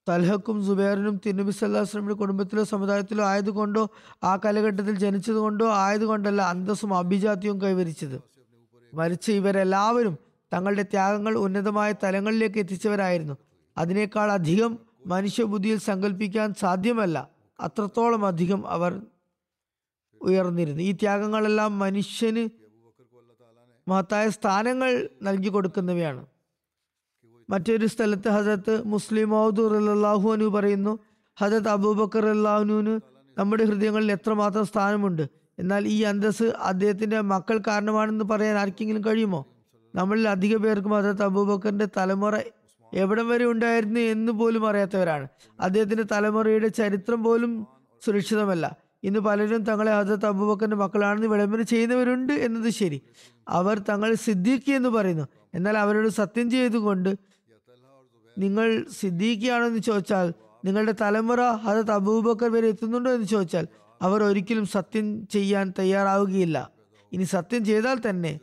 തൽഹക്കും സുബേറിനും തിരുനബി സല്ലാ വസ്ലമിയുടെ കുടുംബത്തിലോ സമുദായത്തിലോ ആയതുകൊണ്ടോ ആ കാലഘട്ടത്തിൽ ജനിച്ചതുകൊണ്ടോ ആയതുകൊണ്ടല്ല അന്തസ്സും അഭിജാത്യവും കൈവരിച്ചത്. മരിച്ച ഇവരെല്ലാവരും തങ്ങളുടെ ത്യാഗങ്ങൾ ഉന്നതമായ തലങ്ങളിലേക്ക് എത്തിച്ചവരായിരുന്നു. അതിനേക്കാൾ അധികം മനുഷ്യബുദ്ധിയിൽ സങ്കല്പിക്കാൻ സാധ്യമല്ല. അത്രത്തോളം അധികം അവർ ഉയർന്നിരുന്നു. ഈ ത്യാഗങ്ങളെല്ലാം മനുഷ്യന് മഹത്തായ സ്ഥാനങ്ങൾ നൽകി കൊടുക്കുന്നവയാണ്. മറ്റൊരു സ്ഥലത്ത് ഹജരത്ത് മുസ്ലിം അള്ളാഹു അനു പറയുന്നു ഹജത് അബൂബക്കർ അള്ളാഹുനുവിന് നമ്മുടെ ഹൃദയങ്ങളിൽ എത്രമാത്രം സ്ഥാനമുണ്ട്? എന്നാൽ ഈ അന്തസ് അദ്ദേഹത്തിന്റെ മക്കൾ കാരണമാണെന്ന് പറയാൻ ആർക്കെങ്കിലും കഴിയുമോ? നമ്മളിൽ അധിക പേർക്കും ഹജരത്ത് അബൂബക്കറിന്റെ തലമുറ എവിടം വരെ ഉണ്ടായിരുന്നു എന്ന് പോലും അറിയാത്തവരാണ്. അദ്ദേഹത്തിന്റെ തലമുറയുടെ ചരിത്രം പോലും സുരക്ഷിതമല്ല. ഇന്ന് പലരും തങ്ങളെ ഹജരത്ത് അബൂബക്കറിന്റെ മക്കളാണെന്ന് വിളംബരം ചെയ്യുന്നവരുണ്ട് എന്നത് ശരി. അവർ തങ്ങൾ സിദ്ദീഖി എന്ന് പറയുന്നു. എന്നാൽ അവരോട് സത്യം ചെയ്തുകൊണ്ട് നിങ്ങൾ സിദ്ദീഖിയാണെന്ന് ചോദിച്ചാൽ നിങ്ങളുടെ തലമുറ ഹജരത്ത് അബൂബക്കർ വരെ എത്തുന്നുണ്ടോ എന്ന് ചോദിച്ചാൽ അവർ ഒരിക്കലും സത്യം ചെയ്യാൻ തയ്യാറാവുകയില്ല. ഇനി സത്യം ചെയ്താൽ തന്നെ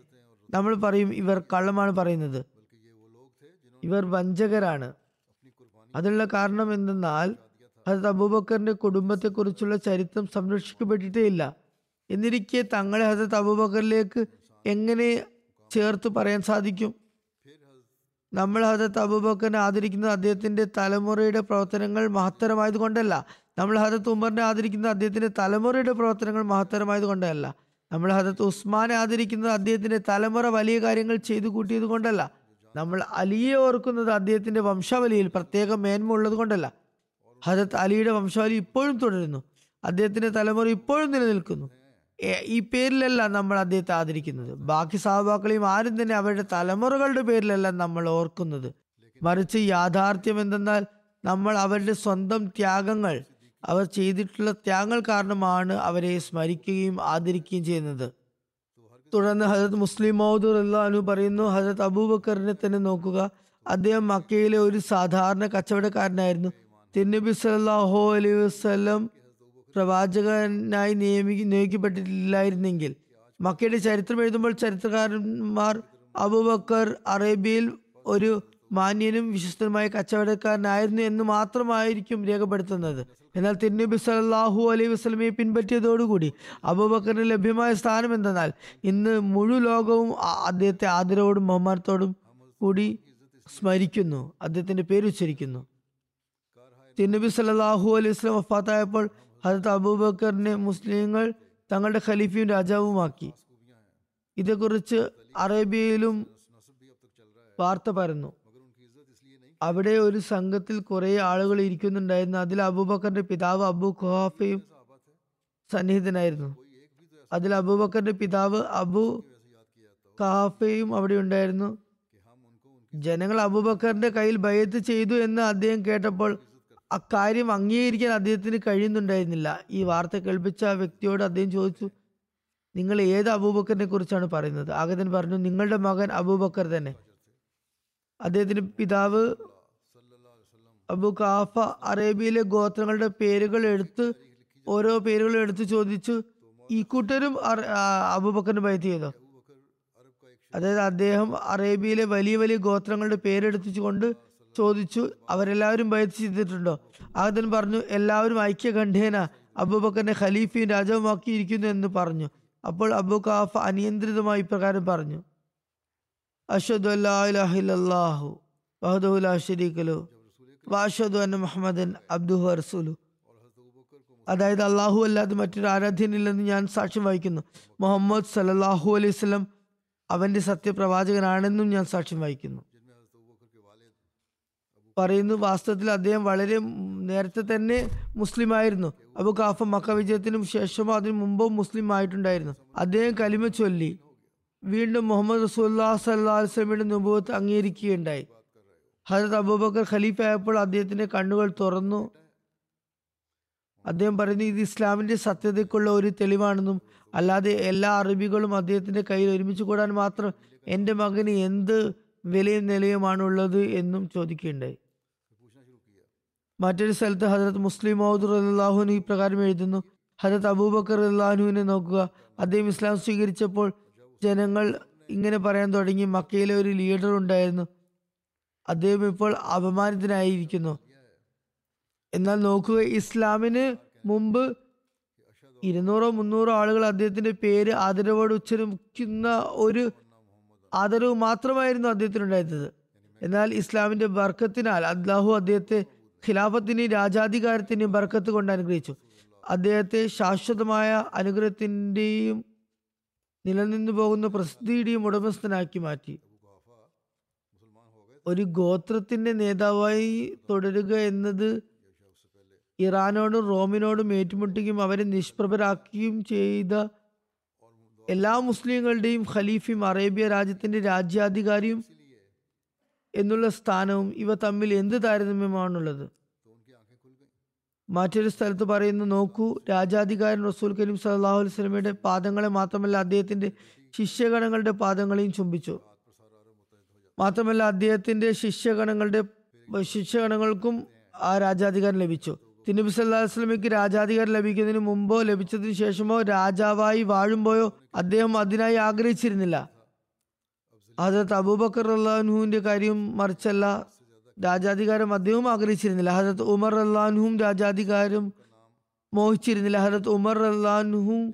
നമ്മൾ പറയും ഇവർ കള്ളമാണ് പറയുന്നത്. ഇവർ വഞ്ചകരാണ്. അതിനുള്ള കാരണം എന്തെന്നാൽ ഹസത് അബൂബക്കറിന്റെ കുടുംബത്തെക്കുറിച്ചുള്ള ചരിത്രം സംരക്ഷിക്കപ്പെട്ടിട്ടേ ഇല്ല എന്നിരിക്കെ തങ്ങളെ ഹസത് അബൂബക്കറിലേക്ക് എങ്ങനെ ചേർത്ത് പറയാൻ സാധിക്കും? നമ്മൾ ഹസത്ത് അബൂബക്കറിനെ ആദരിക്കുന്നത് അദ്ദേഹത്തിന്റെ തലമുറയുടെ പ്രവർത്തനങ്ങൾ മഹത്തരമായത് കൊണ്ടല്ല. നമ്മൾ ഹജരത്ത് ഉമറിനെ ആദരിക്കുന്നത് അദ്ദേഹത്തിന്റെ തലമുറയുടെ പ്രവർത്തനങ്ങൾ മഹത്തരമായത് കൊണ്ടല്ല. നമ്മൾ ഹജരത്ത് ഉസ്മാനെ ആദരിക്കുന്നത് അദ്ദേഹത്തിന്റെ തലമുറ വലിയ കാര്യങ്ങൾ ചെയ്തു കൂട്ടിയത് കൊണ്ടല്ല. നമ്മൾ അലിയെ ഓർക്കുന്നത് അദ്ദേഹത്തിന്റെ വംശാവലിയിൽ പ്രത്യേക മേന്മ ഉള്ളത് കൊണ്ടല്ല. ഹജത് അലിയുടെ വംശാവലി ഇപ്പോഴും തുടരുന്നു. അദ്ദേഹത്തിന്റെ തലമുറ ഇപ്പോഴും നിലനിൽക്കുന്നു. ഈ പേരിലല്ല നമ്മൾ അദ്ദേഹത്തെ ആദരിക്കുന്നത്. ബാക്കി സഹബാക്കളെയും ആരും തന്നെ അവരുടെ തലമുറകളുടെ പേരിലല്ല നമ്മൾ ഓർക്കുന്നത്. മറിച്ച് യാഥാർത്ഥ്യം എന്തെന്നാൽ നമ്മൾ അവരുടെ സ്വന്തം ത്യാഗങ്ങൾ അവർ ചെയ്തിട്ടുള്ള ത്യാഗങ്ങൾ കാരണമാണ് അവരെ സ്മരിക്കുകയും ആദരിക്കുകയും ചെയ്യുന്നത്. തുടർന്ന് ഹജരത് മുസ്ലിം മൗദ് അള്ളഹാനു പറയുന്നു ഹജരത് അബൂബക്കറിനെ തന്നെ നോക്കുക. അദ്ദേഹം മക്കയിലെ ഒരു സാധാരണ കച്ചവടക്കാരനായിരുന്നു. തിന്നബി സല്ലാഹു അലൈഹി വസ്ലം പ്രവാചകനായി നിയമി നിയോഗിക്കപ്പെട്ടിട്ടില്ലായിരുന്നെങ്കിൽ. മക്കയുടെ ചരിത്രം എഴുതുമ്പോൾ ചരിത്രകാരന്മാർ അബൂബക്കർ അറേബ്യയിൽ ഒരു മാന്യനും വിശ്വസ്തനുമായ കച്ചവടക്കാരനായിരുന്നു എന്ന് മാത്രമായിരിക്കും രേഖപ്പെടുത്തുന്നത്. എന്നാൽ തിരുനബി സല്ലാഹു അലൈഹി വസ്ലമയെ പിൻപറ്റിയതോടുകൂടി അബൂബക്കറിന് ലഭ്യമായ സ്ഥാനം എന്തെന്നാൽ ഇന്ന് മുഴു ലോകവും അദ്ദേഹത്തെ ആദരവോടും ബഹുമാനത്തോടും കൂടി സ്മരിക്കുന്നു. അദ്ദേഹത്തിന്റെ പേര് ഉച്ചരിക്കുന്നു. തിരുനബി സല്ലാഹു അലൈഹി വസ്ലം വഫാത്തായപ്പോൾ ഹജത് അബൂബക്കറിനെ മുസ്ലിങ്ങൾ തങ്ങളുടെ ഖലീഫയും രാജാവുമാക്കി. ഇതേക്കുറിച്ച് അറേബ്യയിലും വാർത്ത പരന്നു. അവിടെ ഒരു സംഘത്തിൽ കുറെ ആളുകൾ ഇരിക്കുന്നുണ്ടായിരുന്നു. അതിൽ അബൂബക്കറിന്റെ പിതാവ് അബു ഖുഹാഫയും സന്നിഹിതനായിരുന്നു. അതിൽ അബൂബക്കറിന്റെ പിതാവ് അബു ഖഹാഫയും അവിടെ ഉണ്ടായിരുന്നു. ജനങ്ങൾ അബൂബക്കറിന്റെ കയ്യിൽ ബയത്ത് ചെയ്തു എന്ന് അദ്ദേഹം കേട്ടപ്പോൾ അക്കാര്യം അംഗീകരിക്കാൻ അദ്ദേഹത്തിന് കഴിയുന്നുണ്ടായിരുന്നില്ല. ഈ വാർത്ത കേൾപ്പിച്ച വ്യക്തിയോട് അദ്ദേഹം ചോദിച്ചു നിങ്ങൾ ഏത് അബൂബക്കറിനെ കുറിച്ചാണ് പറയുന്നത്? ആഗതൻ പറഞ്ഞു നിങ്ങളുടെ മകൻ അബൂബക്കർ തന്നെ. അദ്ദേഹത്തിന്റെ പിതാവ് അബു കാഫ അറേബ്യയിലെ ഗോത്രങ്ങളുടെ പേരുകൾ എടുത്ത് ഓരോ പേരുകൾ എടുത്ത് ചോദിച്ചു. ഈ കൂട്ടരും അബുബക്കറിന് ബൈത്ത് ചെയ്തു. അതായത് അദ്ദേഹം അറേബ്യയിലെ വലിയ വലിയ ഗോത്രങ്ങളുടെ പേരെടുത്തുകൊണ്ട് ചോദിച്ചു. അവരെല്ലാവരും ബൈത്ത് ചെയ്തിട്ടുണ്ടോ? ആദൻ പറഞ്ഞു എല്ലാവരും ഐക്യകണ്ഠേന അബൂബക്കറിനെ ഖലീഫയും രാജാവുമാക്കിയിരിക്കുന്നു എന്ന് പറഞ്ഞു. അപ്പോൾ അബു കാഫ അനിയന്ത്രിതമായി ഇപ്രകാരം പറഞ്ഞു. അഷദ് അല്ലാഹു വഹദഹു ലാ ശരീക ലഹു. വാഷദു അന്ന മുഹമ്മദൻ അബ്ദുഹു റസൂലു അതായത് അള്ളാഹു അല്ലാതെ മറ്റൊരു ആരാധ്യനില്ലെന്ന് ഞാൻ സാക്ഷ്യം വഹിക്കുന്നു. മുഹമ്മദ് സലല്ലാഹു അലൈഹി സ്വലം അവന്റെ സത്യപ്രവാചകനാണെന്നും ഞാൻ സാക്ഷ്യം വഹിക്കുന്നു. പറയുന്നു വാസ്തവത്തിൽ അദ്ദേഹം വളരെ നേരത്തെ തന്നെ മുസ്ലിം ആയിരുന്നു അബു കാഫ മക്ക വിജയത്തിനും ശേഷമോ അതിനു മുമ്പോ മുസ്ലിം ആയിട്ടുണ്ടായിരുന്നു. അദ്ദേഹം കലിമ ചൊല്ലി വീണ്ടും മുഹമ്മദ് റസൂല്ലാ സല്ലാ വസ്ലമിയുടെ നുബൂത്ത് അംഗീകരിക്കുകയുണ്ടായി. ഹജരത് അബൂബക്കർ ഖലീഫ ആയപ്പോൾ അദ്ദേഹത്തിന്റെ കണ്ണുകൾ തുറന്നു. അദ്ദേഹം പറയുന്നു ഇത് ഇസ്ലാമിന്റെ സത്യതയ്ക്കുള്ള ഒരു തെളിവാണെന്നും അല്ലാതെ എല്ലാ അറബികളും അദ്ദേഹത്തിന്റെ കയ്യിൽ ഒരുമിച്ച് കൂടാൻ മാത്രം എന്റെ മകന് എന്ത് വിലയും നിലയുമാണുള്ളത് എന്നും ചോദിക്കുകയുണ്ടായി. മറ്റൊരു സ്ഥലത്ത് ഹജരത് മുസ്ലിം മൗദ് ഈ പ്രകാരം എഴുതുന്നു ഹജരത് അബൂബക്കർ അള്ളാഹുവിനെ നോക്കുക. അദ്ദേഹം ഇസ്ലാം സ്വീകരിച്ചപ്പോൾ ജനങ്ങൾ ഇങ്ങനെ പറയാൻ തുടങ്ങി. മക്കയിലെ ഒരു ലീഡർ ഉണ്ടായിരുന്നു. അദ്ദേഹം ഇപ്പോൾ അപമാനിതനായിരിക്കുന്നു. എന്നാൽ നോക്കുക ഇസ്ലാമിന് മുമ്പ് ഇരുന്നൂറോ മുന്നൂറോ ആളുകൾ അദ്ദേഹത്തിന്റെ പേര് ആദരവോട് ഉച്ചരിക്കുന്ന ഒരു ആദരവ് മാത്രമായിരുന്നു അദ്ദേഹത്തിനുണ്ടായിരുന്നത്. എന്നാൽ ഇസ്ലാമിന്റെ ബർക്കത്തിനാൽ അള്ളാഹു അദ്ദേഹത്തെ ഖിലാഫത്തിനെയും രാജാധികാരത്തിന്റെയും ബർക്കത്ത് കൊണ്ട് അനുഗ്രഹിച്ചു. അദ്ദേഹത്തെ ശാശ്വതമായ അനുഗ്രഹത്തിന്റെയും നിലനിന്നു പോകുന്ന പ്രസിദ്ധിയുടെയും ഉടമസ്ഥനാക്കി മാറ്റി. ഒരു ഗോത്രത്തിന്റെ നേതാവായി തുടരുക എന്നത് ഇറാനോടും റോമിനോടും ഏറ്റുമുട്ടുകയും അവരെ നിഷ്പ്രഭരാക്കുകയും ചെയ്ത എല്ലാ മുസ്ലിങ്ങളുടെയും ഖലീഫയും അറേബ്യ രാജ്യത്തിന്റെ രാജ്യാധികാരിയും എന്നുള്ള സ്ഥാനവും ഇവ തമ്മിൽ എന്ത് താരതമ്യമാണുള്ളത്? മറ്റൊരു സ്ഥലത്ത് പറയുന്നു നോക്കൂ രാജാധികാരൻ റസൂൽ കരീം സല്ലാഹു പാദങ്ങളെ മാത്രമല്ല അദ്ദേഹത്തിന്റെ ശിഷ്യഗണങ്ങളുടെ പാദങ്ങളെയും ചുംബിച്ചു. മാത്രമല്ല അദ്ദേഹത്തിന്റെ ശിഷ്യഗണങ്ങളുടെ ശിഷ്യഗണങ്ങൾക്കും ആ രാജാധികാരം ലഭിച്ചു. തിരുനബി സല്ലാ വസ്ലമിക്ക് രാജാധികാരം ലഭിക്കുന്നതിന് മുമ്പോ ലഭിച്ചതിന് ശേഷമോ രാജാവായി വാഴുമ്പോയോ അദ്ദേഹം അതിനായി ആഗ്രഹിച്ചിരുന്നില്ല. ഹജരത് അബൂബക്കർ അള്ളാഹുവിന്റെ കാര്യം മറിച്ചല്ല രാജാധികാരം അദ്ദേഹവും ആഗ്രഹിച്ചിരുന്നില്ല. ഹജരത് ഉമർ അള്ളാഹുവും രാജാധികാരം മോഹിച്ചിരുന്നില്ല. ഹജരത് ഉമർ അള്ളാഹുവും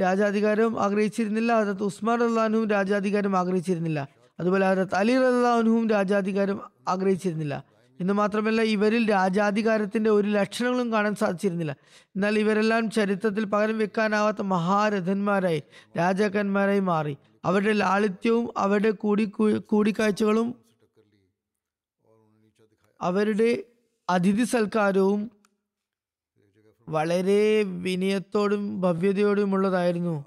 രാജാധികാരം ആഗ്രഹിച്ചിരുന്നില്ല. ഹജരത് ഉസ്മാൻ അള്ളാഹുവും രാജാധികാരം ആഗ്രഹിച്ചിരുന്നില്ല. അതുപോലെ ഹജരത് അലി അള്ളാഹുവും രാജാധികാരം ആഗ്രഹിച്ചിരുന്നില്ല. എന്ന് മാത്രമല്ല ഇവരിൽ രാജാധികാരത്തിന്റെ ഒരു ലക്ഷണങ്ങളും കാണാൻ സാധിച്ചിരുന്നില്ല. എന്നാൽ ഇവരെല്ലാം ചരിത്രത്തിൽ പകരം വെക്കാനാവാത്ത മഹാരഥന്മാരായി രാജാക്കന്മാരായി മാറി. അവരുടെ ലാളിത്യവും അവരുടെ കൂടി കൂടിക്കാഴ്ചകളും അവരുടെ അതിഥി സൽക്കാരവും വളരെ വിനയത്തോടും ഭവ്യതയോടും ഉള്ളതായിരുന്നു.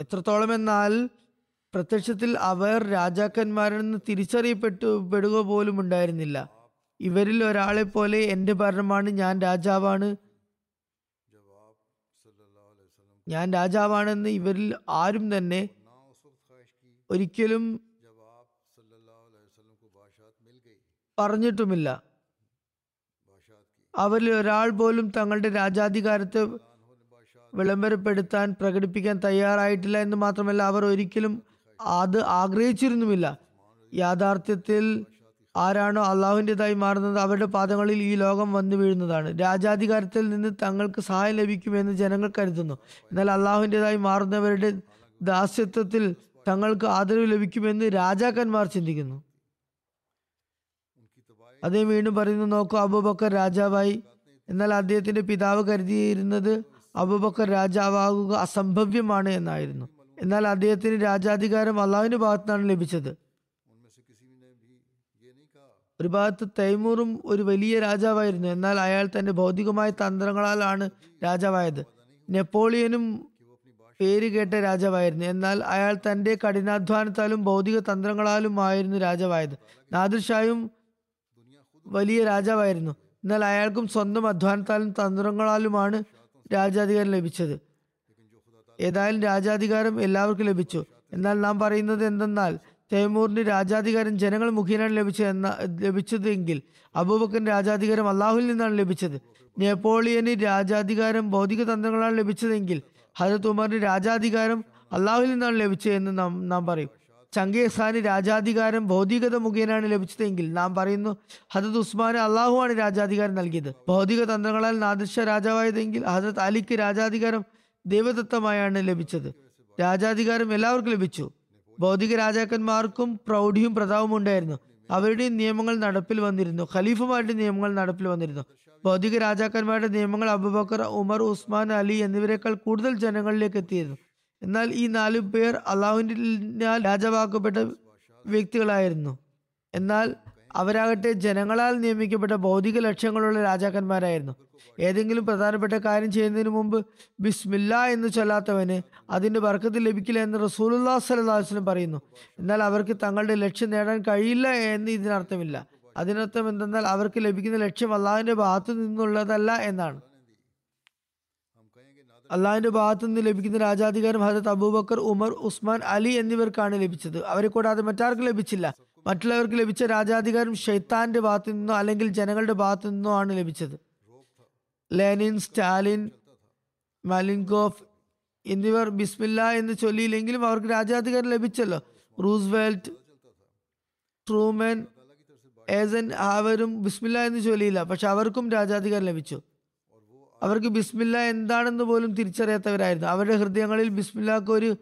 എത്രത്തോളം എന്നാൽ പ്രത്യക്ഷത്തിൽ അവർ രാജാക്കന്മാരെന്ന് തിരിച്ചറിയപ്പെട്ടു പെടുക പോലും ഉണ്ടായിരുന്നില്ല. ഇവരിൽ ഒരാളെ പോലെ എന്റെ ഭരണമാണ് ഞാൻ രാജാവാണ്. ഞാൻ രാജാവാണെന്ന് ഇവരിൽ ആരും തന്നെ ഒരിക്കലും പറഞ്ഞിട്ടുമില്ല. അവരിൽ ഒരാൾ പോലും തങ്ങളുടെ രാജാധികാരത്തെ വിളംബരപ്പെടുത്താൻ പ്രകടിപ്പിക്കാൻ തയ്യാറായിട്ടില്ല എന്ന് മാത്രമല്ല അവർ ഒരിക്കലും അത് ആഗ്രഹിച്ചിരുന്നുമില്ല. യാഥാർത്ഥ്യത്തിൽ ആരാണോ അള്ളാഹുവിന്റെതായി മാറുന്നത് അവരുടെ പാദങ്ങളിൽ ഈ ലോകം വന്നു വീഴുന്നതാണ്. രാജാധികാരത്തിൽ നിന്ന് തങ്ങൾക്ക് സഹായം ലഭിക്കുമെന്ന് ജനങ്ങൾ കരുതുന്നു. എന്നാൽ അള്ളാഹുവിന്റെതായി മാറുന്നവരുടെ ദാസ്യത്വത്തിൽ തങ്ങൾക്ക് ആദരവ് ലഭിക്കുമെന്ന് രാജാക്കന്മാർ ചിന്തിക്കുന്നു. അദ്ദേഹം വീണ്ടും പറയുന്നു നോക്കൂ അബൂബക്കർ രാജാവായി. എന്നാൽ അദ്ദേഹത്തിന്റെ പിതാവ് കരുതിയിരുന്നത് അബൂബക്കർ രാജാവാകുക അസംഭവ്യമാണ് എന്നായിരുന്നു. എന്നാൽ അദ്ദേഹത്തിന് രാജാധികാരം അള്ളാഹുവിന്റെ ഭാഗത്തുനിന്നാണ് ലഭിച്ചത്. ഒരു ഭാഗത്ത് തൈമൂറും ഒരു വലിയ രാജാവായിരുന്നു. എന്നാൽ അയാൾ തന്റെ ഭൗതികമായ തന്ത്രങ്ങളാലാണ് രാജാവായത്. നെപ്പോളിയനും പേര് കേട്ട രാജാവായിരുന്നു. എന്നാൽ അയാൾ തന്റെ കഠിനാധ്വാനത്താലും ഭൗതിക തന്ത്രങ്ങളാലും ആയിരുന്നു രാജാവായത്. നാദിർ ഷായും വലിയ രാജാവായിരുന്നു. എന്നാൽ അയാൾക്കും സ്വന്തം അധ്വാനത്താലും തന്ത്രങ്ങളാലുമാണ് രാജാധികാരം ലഭിച്ചത്. ഏതായാലും രാജാധികാരം എല്ലാവർക്കും ലഭിച്ചു. എന്നാൽ നാം പറയുന്നത് എന്തെന്നാൽ തൈമൂറിന് രാജാധികാരം ജനങ്ങൾ മുഖേനയാണ് ലഭിച്ചത് എന്ന ലഭിച്ചതെങ്കിൽ അബൂബക്കറിന്റെ രാജാധികാരം അള്ളാഹുവിൽ നിന്നാണ് ലഭിച്ചത്. നെപ്പോളിയന് രാജാധികാരം ഭൗതിക തന്ത്രങ്ങളാണ് ലഭിച്ചതെങ്കിൽ ഹജരത് ഉമറിന് രാജാധികാരം അള്ളാഹുവിൽ നിന്നാണ് ലഭിച്ചത് എന്ന് നാം നാം പറയും. ചങ്കേസാന് രാജാധികാരം ഭൗതികത മുഖേനയാണ് ലഭിച്ചതെങ്കിൽ നാം പറയുന്നു ഹജത് ഉസ്മാന് അള്ളാഹുവാണ് രാജാധികാരം നൽകിയത്. ഭൗതിക തന്ത്രങ്ങളാൽ നാദിർഷ രാജാവായതെങ്കിൽ ഹജത് അലിക്ക് രാജാധികാരം ദൈവദത്തമായാണ് ലഭിച്ചത്. രാജാധികാരം എല്ലാവർക്കും ലഭിച്ചു. ഭൗതിക രാജാക്കന്മാർക്കും പ്രൗഢിയും പ്രതാവും ഉണ്ടായിരുന്നു. അവരുടെയും നിയമങ്ങൾ നടപ്പിൽ വന്നിരുന്നു. ഖലീഫുമാരുടെ നിയമങ്ങൾ നടപ്പിൽ വന്നിരുന്നു. ഭൗതിക രാജാക്കന്മാരുടെ നിയമങ്ങൾ അബുബക്കർ ഉമർ ഉസ്മാൻ അലി എന്നിവരെക്കാൾ കൂടുതൽ ജനങ്ങളിലേക്ക് എത്തിയിരുന്നു. എന്നാൽ ഈ നാലു പേർ അള്ളാഹുവിന്റെ രാജാവാക്കപ്പെട്ട വ്യക്തികളായിരുന്നു. എന്നാൽ അവരാകട്ടെ ജനങ്ങളാൽ നിയമിക്കപ്പെട്ട ഭൗതിക ലക്ഷ്യങ്ങളുള്ള രാജാക്കന്മാരായിരുന്നു. ഏതെങ്കിലും പ്രധാനപ്പെട്ട കാര്യം ചെയ്യുന്നതിന് മുമ്പ് ബിസ്മില്ല എന്ന് ചൊല്ലാത്തവന് അതിന്റെ വർക്കത്തിൽ ലഭിക്കില്ല എന്ന് റസൂലുല്ലാ സലഹുസ്ലം പറയുന്നു. എന്നാൽ അവർക്ക് തങ്ങളുടെ ലക്ഷ്യം നേടാൻ കഴിയില്ല എന്ന് ഇതിനർത്ഥമില്ല. അതിനർത്ഥം എന്തെന്നാൽ അവർക്ക് ലഭിക്കുന്ന ലക്ഷ്യം അള്ളാഹിന്റെ ഭാഗത്തു നിന്നുള്ളതല്ല എന്നാണ്. അള്ളാഹിന്റെ ഭാഗത്തു നിന്ന് ലഭിക്കുന്ന രാജാധികാരം ഹജരത് അബൂബക്കർ ഉമർ ഉസ്മാൻ അലി എന്നിവർക്കാണ് ലഭിച്ചത്. അവരെ കൂടാതെ മറ്റാർക്കും ലഭിച്ചില്ല. മറ്റുള്ളവർക്ക് ലഭിച്ച രാജാധികാരം ഷെയ്ത്താന്റെ ഭാഗത്തു നിന്നോ അല്ലെങ്കിൽ ജനങ്ങളുടെ ഭാഗത്തു നിന്നോ ആണ് ലഭിച്ചത്. ലെനിൻ സ്റ്റാലിൻ മലിൻകോഫ് എന്നിവർ ബിസ്മില്ല എന്ന് ചൊല്ലിയില്ലെങ്കിലും അവർക്ക് രാജാധികാരം ലഭിച്ചല്ലോ. റൂസ്വെൽറ്റ് ട്രൂമൻ ഏസൻ ആവരും ബിസ്മില്ല എന്ന് ചൊല്ലിയില്ല. പക്ഷെ അവർക്കും രാജാധികാരം ലഭിച്ചു. അവർക്ക് ബിസ്മില്ല എന്താണെന്ന് പോലും തിരിച്ചറിയാത്തവരായിരുന്നു. അവരുടെ ഹൃദയങ്ങളിൽ ബിസ്മില്ലാക്ക് ഒരു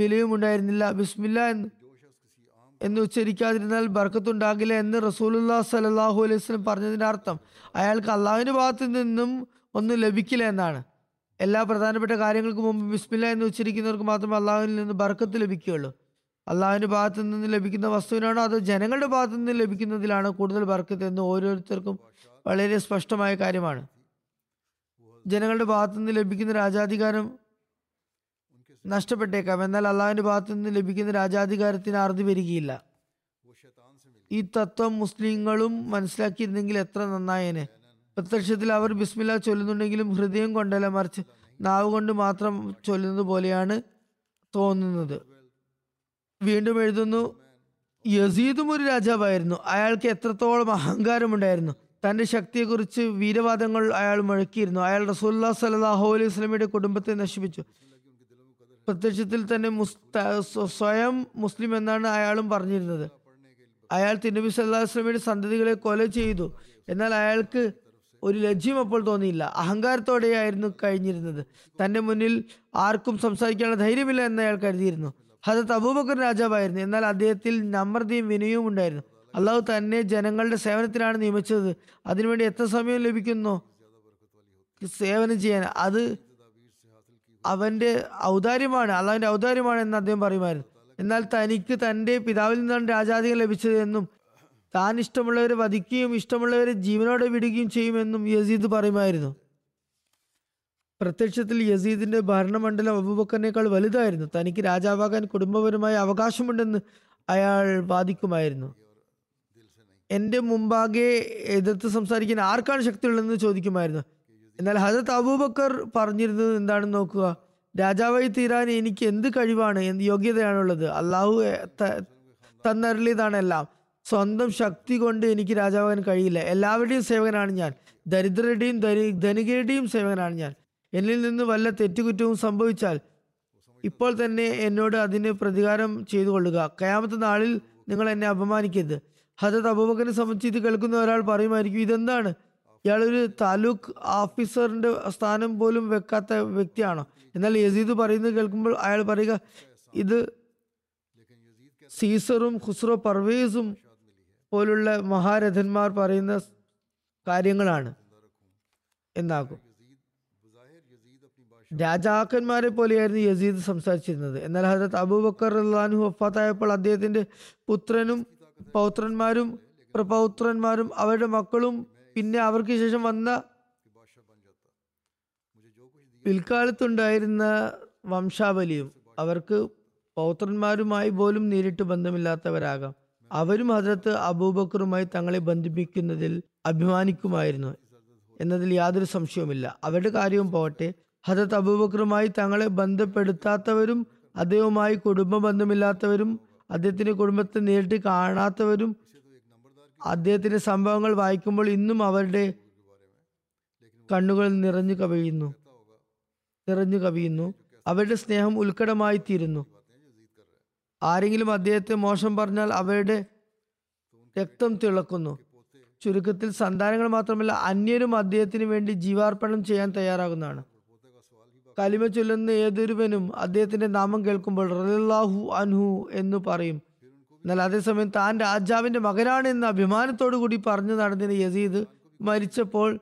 വിലയും ഉണ്ടായിരുന്നില്ല ബിസ്മില്ല എന്ന് എന്ന് ഉച്ചരിക്കാതിരുന്നാൽ ബർക്കത്തുണ്ടാകില്ല എന്ന് റസൂലുല്ലാ സലാഹു അലൈഹി വസ്ലം പറഞ്ഞതിന്റെ അർത്ഥം അയാൾക്ക് അള്ളാഹുവിന്റെ ഭാഗത്തു നിന്നും ഒന്നും ലഭിക്കില്ല എന്നാണ്. എല്ലാ പ്രധാനപ്പെട്ട കാര്യങ്ങൾക്ക് മുമ്പ് ബിസ്മില്ല എന്ന് ഉച്ചരിക്കുന്നവർക്ക് മാത്രമേ അള്ളാഹുവിൽ നിന്ന് ബർക്കത്ത് ലഭിക്കുകയുള്ളൂ. അള്ളാഹുവിന്റെ ഭാഗത്തു നിന്ന് ലഭിക്കുന്ന വസ്തുവിനാണോ അതോ ജനങ്ങളുടെ ഭാഗത്തു നിന്ന് ലഭിക്കുന്നതിലാണോ കൂടുതൽ ബർക്കത്ത് എന്ന് ഓരോരുത്തർക്കും വളരെ സ്പഷ്ടമായ കാര്യമാണ്. ജനങ്ങളുടെ ഭാഗത്തു നിന്ന് ലഭിക്കുന്ന രാജാധികാരം നഷ്ടപ്പെട്ടേക്കാം. എന്നാൽ അള്ളാഹുവിന്റെ ഭാഗത്തു നിന്ന് ലഭിക്കുന്ന രാജാധികാരത്തിന് അറുതി വരികയില്ല. ഈ തത്വം മുസ്ലിങ്ങളും മനസ്സിലാക്കിയിരുന്നെങ്കിൽ എത്ര നന്നായേനെ. പ്രത്യക്ഷത്തിൽ അവർ ബിസ്മില്ല ചൊല്ലുന്നുണ്ടെങ്കിലും ഹൃദയം കൊണ്ടല്ല മറിച്ച് നാവ് കൊണ്ട് മാത്രം ചൊല്ലുന്നത് പോലെയാണ് തോന്നുന്നത്. വീണ്ടും എഴുതുന്നു യസീദും ഒരു രാജാവായിരുന്നു. അയാൾക്ക് എത്രത്തോളം അഹങ്കാരമുണ്ടായിരുന്നു. തന്റെ ശക്തിയെക്കുറിച്ച് വീരവാദങ്ങൾ അയാൾ മുഴക്കിയിരുന്നു. അയാൾ റസൂല്ലാ സലാഹു അലൈഹി സ്വലമിയുടെ കുടുംബത്തെ നശിപ്പിച്ചു. പ്രത്യക്ഷത്തിൽ തന്നെ സ്വയം മുസ്ലിം എന്നാണ് അയാളും പറഞ്ഞിരുന്നത്. അയാൾ തിരുനബി സല്ലാ വസ്ലമിയുടെ സന്തതികളെ കൊല ചെയ്തു. എന്നാൽ അയാൾക്ക് ഒരു ലജ്ജ്യം അപ്പോൾ തോന്നിയില്ല. അഹങ്കാരത്തോടെയായിരുന്നു കഴിഞ്ഞിരുന്നത്. തന്റെ മുന്നിൽ ആർക്കും സംസാരിക്കാനുള്ള ധൈര്യമില്ല എന്ന് അയാൾ കരുതിയിരുന്നു. ഹജത് അബൂബക്കർ രാജാവായിരുന്നു. എന്നാൽ അദ്ദേഹത്തിൽ നമ്രതയും വിനയവും ഉണ്ടായിരുന്നു. അള്ളാഹു തന്നെ ജനങ്ങളുടെ സേവനത്തിനാണ് നിയമിച്ചത്. അതിനുവേണ്ടി എത്ര സമയം ലഭിക്കുന്നു? സേവനം ചെയ്യാൻ. അത് അവന്റെ ഔദാര്യമാണ് അള്ളാഹുവിന്റെ ഔദാര്യമാണ് എന്ന് അദ്ദേഹം പറയുമായിരുന്നു. എന്നാൽ തനിക്ക് തന്റെ പിതാവിൽ നിന്നാണ് രാജാധികം ലഭിച്ചത് എന്നും താൻ ഇഷ്ടമുള്ളവരെ വധിക്കുകയും ഇഷ്ടമുള്ളവരെ ജീവനോടെ വിടുകയും ചെയ്യുമെന്നും യസീദ് പറയുമായിരുന്നു. പ്രത്യക്ഷത്തിൽ യസീദിന്റെ ഭരണമണ്ഡലം അബൂബക്കറിനേക്കാൾ വലുതായിരുന്നു. തനിക്ക് രാജാവാകാൻ കുടുംബപരമായ അവകാശമുണ്ടെന്ന് അയാൾ വാദിക്കുമായിരുന്നു. എന്റെ മുമ്പാകെ എതിർത്ത് സംസാരിക്കാൻ ആർക്കാണ് ശക്തിയുള്ളതെന്ന് ചോദിക്കുമായിരുന്നു. എന്നാൽ ഹജത് അബൂബക്കർ പറഞ്ഞിരുന്നത് എന്താണെന്ന് നോക്കുക? രാജാവായി തീരാൻ എനിക്ക് എന്ത് കഴിവാണ്? എന്ത് യോഗ്യതയാണുള്ളത്? അള്ളാഹു തന്നരളിയതാണ് എല്ലാം. സ്വന്തം ശക്തി കൊണ്ട് എനിക്ക് രാജാവാകാൻ കഴിയില്ല. എല്ലാവരുടെയും സേവകനാണ് ഞാൻ. ദരിദ്രരുടെയും ധനി- ധനികരുടെയും സേവകനാണ് ഞാൻ. എന്നിൽ നിന്ന് വല്ല തെറ്റുകുറ്റവും സംഭവിച്ചാൽ ഇപ്പോൾ തന്നെ എന്നോട് അതിന് പ്രതികാരം ചെയ്തു കൊള്ളുക. കയാമത്തെ നാളിൽ നിങ്ങൾ എന്നെ അപമാനിക്കരുത്. ഹജത് അബൂബക്കറിനെ സംബന്ധിച്ച് ഇത് കേൾക്കുന്ന ഒരാൾ പറയുമായിരിക്കും ഇതെന്താണ്? ഇയാളൊരു താലൂക്ക് ഓഫീസറിന്റെ സ്ഥാനം പോലും വെക്കാത്ത വ്യക്തിയാണ്? എന്നാൽ യസീദ് പറയുന്നത് കേൾക്കുമ്പോൾ അയാൾ പറയുക ഇത് സീസറും ഖുസ്രോ പർവേസും പോലുള്ള മഹാരഥന്മാർ പറയുന്ന കാര്യങ്ങളാണ് എന്നാകും. രാജാക്കന്മാരെ പോലെയായിരുന്നു യസീദ് സംസാരിച്ചിരുന്നത്. എന്നാൽ ഹജരത് അബൂബക്കർ റഹ്ലാനു വഫാത്തായപ്പോൾ അദ്ദേഹത്തിന്റെ പുത്രനും പൗത്രന്മാരും പ്രപൗത്രന്മാരും അവരുടെ മക്കളും പിന്നെ അവർക്ക് ശേഷം വന്ന പിൽക്കാലത്തുണ്ടായിരുന്ന വംശാവലിയും അവർക്ക് പൗത്രന്മാരുമായി പോലും നേരിട്ട് ബന്ധമില്ലാത്തവരാകാം. അവരും ഹജരത്ത് അബൂബക്കറുമായി തങ്ങളെ ബന്ധിപ്പിക്കുന്നതിൽ അഭിമാനിക്കുമായിരുന്നു എന്നതിൽ യാതൊരു സംശയവുമില്ല. അവരുടെ കാര്യവും പോകട്ടെ. ഹജരത്ത് അബൂബക്കറുമായി തങ്ങളെ ബന്ധപ്പെടുത്താത്തവരും അദ്ദേഹവുമായി കുടുംബ ബന്ധമില്ലാത്തവരും അദ്ദേഹത്തിന്റെ കുടുംബത്തെ നേരിട്ട് കാണാത്തവരും അദ്ദേഹത്തിന്റെ സംഭവങ്ങൾ വായിക്കുമ്പോൾ ഇന്നും അവരുടെ കണ്ണുകൾ നിറഞ്ഞു കവിയുന്നു. നിറഞ്ഞു കവിയുന്നു. അവരുടെ സ്നേഹം ഉത്കടമായി തീരുന്നു ആരെങ്കിലും അദ്ദേഹത്തെ മോശം പറഞ്ഞാൽ അവരുടെ രക്തം തിളക്കുന്നു. ചുരുക്കത്തിൽ സന്താനങ്ങൾ മാത്രമല്ല അന്യരും അദ്ദേഹത്തിന് വേണ്ടി ജീവാർപ്പണം ചെയ്യാൻ തയ്യാറാകുന്നതാണ്. കലിമ ചൊല്ലുന്ന ഏതൊരുവനും അദ്ദേഹത്തിന്റെ നാമം കേൾക്കുമ്പോൾ റലാഹു അൻഹു എന്ന് പറയും. എന്നാൽ അതേസമയം താൻ രാജാവിന്റെ മകനാണ് എന്ന് അഭിമാനത്തോടു കൂടി പറഞ്ഞു നടന്നിരുന്ന യസീദ് മരിച്ചപ്പോൾ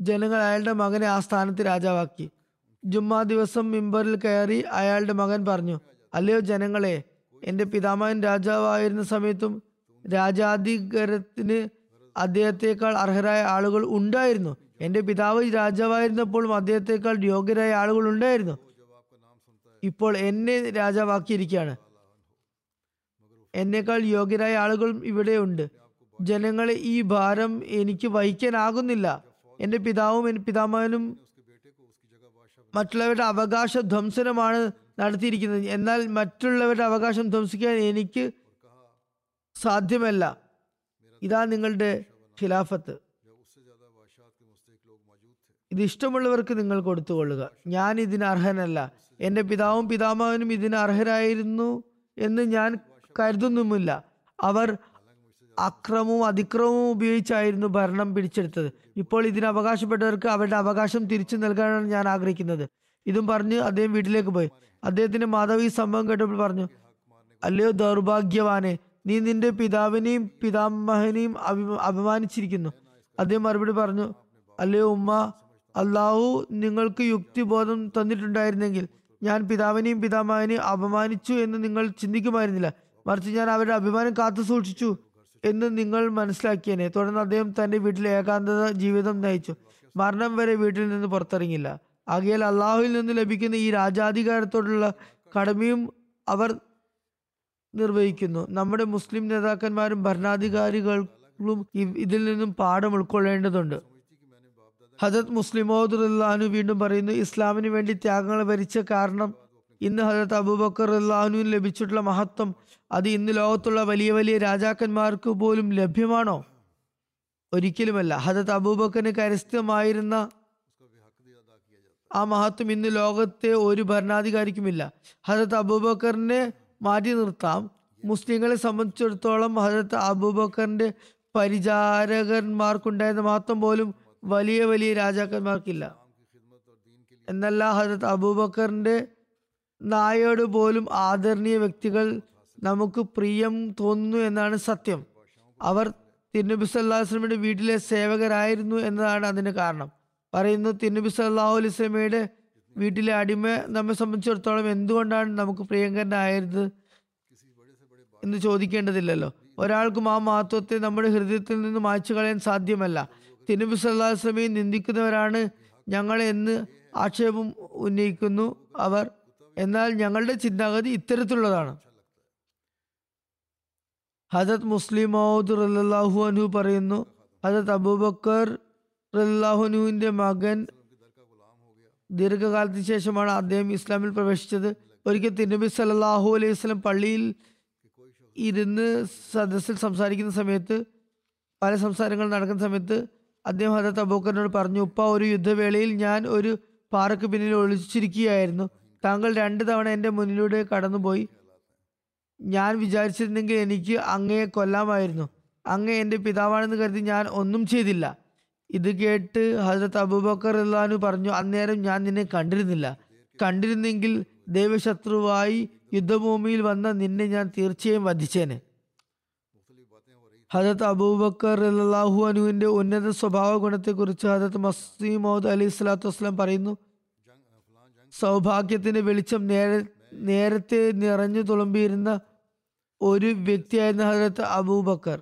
ജനങ്ങൾ അയാളുടെ മകനെ ആ സ്ഥാനത്ത് രാജാവാക്കി. ജുമ്മാ ദിവസം മിമ്പറിൽ കയറി അയാളുടെ മകൻ പറഞ്ഞു അല്ലയോ ജനങ്ങളെ എന്റെ പിതാമഹൻ രാജാവായിരുന്ന സമയത്തും രാജാധികാരത്തിന് അദ്ദേഹത്തെക്കാൾ അർഹരായ ആളുകൾ ഉണ്ടായിരുന്നു. എന്റെ പിതാവ് രാജാവായിരുന്നപ്പോഴും അദ്ദേഹത്തെക്കാൾ യോഗ്യരായ ആളുകൾ ഉണ്ടായിരുന്നു. ഇപ്പോൾ എന്നെ രാജാവാക്കിയിരിക്കുകയാണ്. എന്നേക്കാൾ യോഗ്യരായ ആളുകളും ഇവിടെയുണ്ട്. ജനങ്ങളെ ഈ ഭാരം എനിക്ക് വഹിക്കാനാകുന്നില്ല. എന്റെ പിതാവും എന്റെ പിതാമഹനും മറ്റുള്ളവരുടെ അവകാശ ധ്വംസനമാണ് നടത്തിയിരിക്കുന്നത്. എന്നാൽ മറ്റുള്ളവരുടെ അവകാശം ധ്വംസിക്കാൻ എനിക്ക് സാധ്യമല്ല. ഇതാ നിങ്ങളുടെ ഖിലാഫത്ത്. ഇത് ഇഷ്ടമുള്ളവർക്ക് നിങ്ങൾ കൊടുത്തുകൊള്ളുക. ഞാൻ ഇതിന് അർഹനല്ല. എന്റെ പിതാവും പിതാമഹനും ഇതിന് അർഹരായിരുന്നു എന്ന് ഞാൻ കരുതുന്നുമില്ല. അവർ അക്രമവും അതിക്രമവും ഉപയോഗിച്ചായിരുന്നു ഭരണം പിടിച്ചെടുത്തത്. ഇപ്പോൾ ഇതിന് അവകാശപ്പെട്ടവർക്ക് അവരുടെ അവകാശം തിരിച്ചു നൽകാനാണ് ഞാൻ ആഗ്രഹിക്കുന്നത്. ഇതും പറഞ്ഞ് അദ്ദേഹം വീട്ടിലേക്ക് പോയി. അദ്ദേഹത്തിന്റെ മാതാവ് ഈ സംഭവം കേട്ടപ്പോൾ പറഞ്ഞു അല്ലയോ ദൗർഭാഗ്യവാനെ നീ നിന്റെ പിതാവിനെയും പിതാമഹനെയും അഭിമ അപമാനിച്ചിരിക്കുന്നു. അദ്ദേഹം മറുപടി പറഞ്ഞു അല്ലയോ ഉമ്മ അള്ളാഹു നിങ്ങൾക്ക് യുക്തിബോധം തന്നിട്ടുണ്ടായിരുന്നെങ്കിൽ ഞാൻ പിതാവിനെയും പിതാമഹനെയും അപമാനിച്ചു എന്ന് നിങ്ങൾ ചിന്തിക്കുമായിരുന്നില്ല. മറിച്ച് ഞാൻ അവരുടെ അഭിമാനം കാത്തു സൂക്ഷിച്ചു എന്ന് നിങ്ങൾ മനസ്സിലാക്കിയനെ. തുടർന്ന് അദ്ദേഹം തന്റെ വീട്ടിൽ ഏകാന്തത ജീവിതം നയിച്ചു. മരണം വരെ വീട്ടിൽ നിന്ന് പുറത്തിറങ്ങില്ല ആകയാൽ അള്ളാഹുവിൽ നിന്ന് ലഭിക്കുന്ന ഈ രാജാധികാരത്തോടുള്ള കടമയും അവർ നിർവഹിക്കുന്നു. നമ്മുടെ മുസ്ലിം നേതാക്കന്മാരും ഭരണാധികാരികളും ഇതിൽ നിന്നും പാഠം ഉൾക്കൊള്ളേണ്ടതുണ്ട്. ഹജത് മുസ്ലിമോദ് റഹ്ലാനു വീണ്ടും പറയുന്നു ഇസ്ലാമിന് വേണ്ടി ത്യാഗങ്ങൾ ഭരിച്ച കാരണം ഇന്ന് ഹജറത്ത് അബൂബക്കർ അള്ളാഹുവിന് ലഭിച്ചിട്ടുള്ള മഹത്വം അത് ഇന്ന് ലോകത്തുള്ള വലിയ വലിയ രാജാക്കന്മാർക്ക് പോലും ലഭ്യമാണോ? ഒരിക്കലുമല്ല. ഹജത് അബൂബക്കറിന് കരസ്ഥമായിരുന്ന ആ മഹത്വം ഇന്ന് ലോകത്തെ ഒരു ഭരണാധികാരിക്കുമില്ല. ഹജത് അബൂബക്കറിനെ മാറ്റി നിർത്താം. മുസ്ലിങ്ങളെ സംബന്ധിച്ചിടത്തോളം ഹജരത്ത് അബൂബക്കറിന്റെ പരിചാരകന്മാർക്കുണ്ടായിരുന്ന മഹത്വം പോലും വലിയ വലിയ രാജാക്കന്മാർക്കില്ല. എന്നല്ല ഹജരത്ത് അബൂബക്കറിന്റെ നായോട് പോലും ആദരണീയ വ്യക്തികൾ നമുക്ക് പ്രിയം തോന്നുന്നു എന്നാണ് സത്യം. അവർ തിരുനബി സല്ലാഹുസ്ലമിയുടെ വീട്ടിലെ സേവകരായിരുന്നു എന്നതാണ് അതിന് കാരണം. പറയുന്നു തിരുനബി സല്ലാഹു അലൈഹി സ്വലമയുടെ വീട്ടിലെ അടിമ നമ്മെ സംബന്ധിച്ചിടത്തോളം എന്തുകൊണ്ടാണ് നമുക്ക് പ്രിയങ്കരനായത് എന്ന് ചോദിക്കേണ്ടതില്ലല്ലോ. ഒരാൾക്കും ആ മഹത്വത്തെ നമ്മുടെ ഹൃദയത്തിൽ നിന്ന് മായ്ച്ചു കളയാൻ സാധ്യമല്ല. തിരുനബി സല്ലാഹു വസ്ലമയെ നിന്ദിക്കുന്നവരാണ് ഞങ്ങളെ എന്ന് ആക്ഷേപം ഉന്നയിക്കുന്നു അവർ. എന്നാൽ ഞങ്ങളുടെ ചിന്താഗതി ഇത്തരത്തിലുള്ളതാണ്. ഹജത് മുസ്ലിം മൗദ് റല്ലാഹു അനു പറയുന്നു ഹജത് അബൂബക്കർ റല്ലാഹുനുവിന്റെ മകൻ ദീർഘകാലത്തിന് ശേഷമാണ് അദ്ദേഹം ഇസ്ലാമിൽ പ്രവേശിച്ചത്. ഒരിക്കൽ തിരുനബി സല്ലാഹു അലൈഹി വസ്ലം പള്ളിയിൽ ഇരുന്ന് സദസ്സിൽ സംസാരിക്കുന്ന സമയത്ത് പല സംസാരങ്ങൾ നടക്കുന്ന സമയത്ത് അദ്ദേഹം ഹജത് അബൂക്കറിനോട് പറഞ്ഞു ഉപ്പ ഒരു യുദ്ധവേളയിൽ ഞാൻ ഒരു പാറക്ക് പിന്നിൽ ഒളിച്ചിരിക്കുകയായിരുന്നു. താങ്കൾ രണ്ട് തവണ എന്റെ മുന്നിലൂടെ കടന്നുപോയി. ഞാൻ വിചാരിച്ചിരുന്നെങ്കിൽ എനിക്ക് അങ്ങയെ കൊല്ലാമായിരുന്നു. അങ്ങ് എന്റെ പിതാവാണെന്ന് കരുതി ഞാൻ ഒന്നും ചെയ്തില്ല. ഇത് കേട്ട് ഹജരത്ത് അബൂബക്കർ റഹ്ലാനു പറഞ്ഞു അന്നേരം ഞാൻ നിന്നെ കണ്ടിരുന്നില്ല. കണ്ടിരുന്നെങ്കിൽ ദൈവശത്രുവായി യുദ്ധഭൂമിയിൽ വന്ന നിന്നെ ഞാൻ തീർച്ചയായും വധിച്ചേനെ. ഹജത് അബൂബക്കർ അള്ളാഹു അനുവിന്റെ ഉന്നത സ്വഭാവ ഗുണത്തെക്കുറിച്ച് ഹജത് മസീമോദ് അലി സ്വലാത്തു വസ്ലാം പറയുന്നു സൗഭാഗ്യത്തിന്റെ വെളിച്ചം നേരെ നേരത്തെ നിറഞ്ഞു തുളുമ്പിയിരുന്ന ഒരു വ്യക്തിയായിരുന്ന ഹജരത്ത് അബൂബക്കർ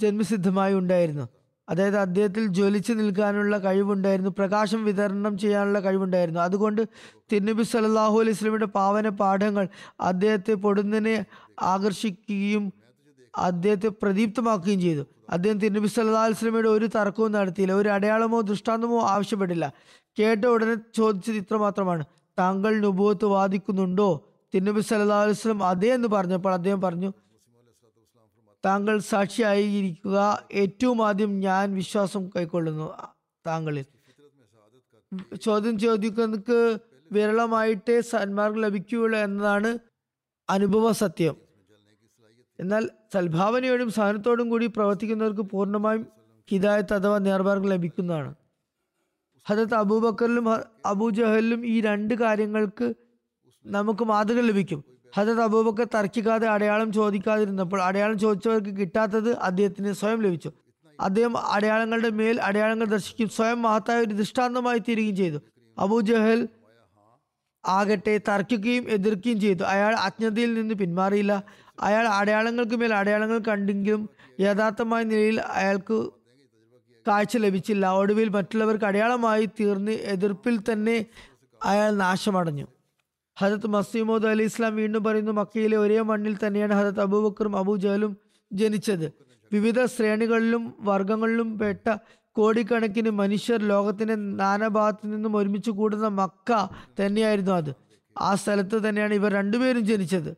ജന്മസിദ്ധമായി ഉണ്ടായിരുന്നു. അതായത് അദ്ദേഹത്തിൽ ജ്വലിച്ചു നിൽക്കാനുള്ള കഴിവുണ്ടായിരുന്നു പ്രകാശം വിതരണം ചെയ്യാനുള്ള കഴിവുണ്ടായിരുന്നു. അതുകൊണ്ട് തിരുനബി സല്ലാഹു അലൈഹി സ്വലമിയുടെ പാവന പാഠങ്ങൾ അദ്ദേഹത്തെ പൊടുന്നനെ ആകർഷിക്കുകയും അദ്ദേഹത്തെ പ്രദീപ്തമാക്കുകയും ചെയ്തു. അദ്ദേഹം തിരുനബി സല്ലാ അലൈഹി സ്വലമിയുടെ ഒരു തർക്കവും നടത്തിയില്ല ഒരു അടയാളമോ ദൃഷ്ടാന്തമോ ആവശ്യപ്പെട്ടില്ല. കേട്ട ഉടനെ ചോദിച്ചത് ഇത്ര മാത്രമാണ്. താങ്കൾ നുബൂത്ത് വാദിക്കുന്നുണ്ടോ? തിരുനബി സല്ലാ അലൈഹി സ്വലം അതേ എന്ന് പറഞ്ഞപ്പോൾ അദ്ദേഹം പറഞ്ഞു താങ്കൾ സാക്ഷിയായിരിക്കുക ഏറ്റവും ആദ്യം ഞാൻ വിശ്വാസം കൈക്കൊള്ളുന്നു താങ്കളിൽ. ചോദ്യം ചോദിക്കുന്നവർക്ക് വിരളമായിട്ടേ സന്മാർഗം ലഭിക്കുകയുള്ളൂ എന്നതാണ് അനുഭവ സത്യം. എന്നാൽ സൽഭാവനയോടും സഹനത്തോടും കൂടി പ്രവർത്തിക്കുന്നവർക്ക് പൂർണമായും ഹിദായത്ത് അഥവാ നേർമാർഗം ലഭിക്കുന്നതാണ്. ഹജരത്ത് അബൂബക്കറിലും അബൂജഹലിലും ഈ രണ്ട് കാര്യങ്ങൾക്ക് നമുക്ക് മാതൃക ലഭിക്കും. ഹജത് അബൂബക്കർ തർക്കിക്കാതെ അടയാളം ചോദിക്കാതിരുന്നപ്പോൾ അടയാളം ചോദിച്ചവർക്ക് കിട്ടാത്തത് അദ്ദേഹത്തിന് സ്വയം ലഭിച്ചു. അദ്ദേഹം അടയാളങ്ങളുടെ മേൽ അടയാളങ്ങൾ ദർശിക്കും സ്വയം മഹത്തായ ഒരു ദൃഷ്ടാന്തമായി തീരുകയും ചെയ്തു. അബൂജഹൽ ആകട്ടെ തർക്കിക്കുകയും എതിർക്കുകയും ചെയ്തു. അയാൾ അജ്ഞതയിൽ നിന്ന് പിന്മാറിയില്ല. അയാൾ അടയാളങ്ങൾക്ക് മേൽ അടയാളങ്ങൾ കണ്ടെങ്കിലും യഥാർത്ഥമായ നിലയിൽ അയാൾക്ക് കാഴ്ച ലഭിച്ചില്ല. ഒടുവിൽ മറ്റുള്ളവർക്ക് അടയാളമായി തീർന്ന് എതിർപ്പിൽ തന്നെ അയാൾ നാശമടഞ്ഞു. ഹജത് മസീമോദ് അലി ഇസ്ലാം വീണ്ടും പറയുന്നു മക്കയിലെ ഒരേ മണ്ണിൽ തന്നെയാണ് ഹജത് അബൂബക്കറും അബൂജഹലും ജനിച്ചത്. വിവിധ ശ്രേണികളിലും വർഗങ്ങളിലും പെട്ട കോടിക്കണക്കിന് മനുഷ്യർ ലോകത്തിന്റെ നാനാഭാഗത്തു നിന്നും ഒരുമിച്ച് കൂടുന്ന മക്ക തന്നെയായിരുന്നു അത്. ആ സ്ഥലത്ത് തന്നെയാണ് ഇവർ രണ്ടുപേരും ജനിച്ചത്.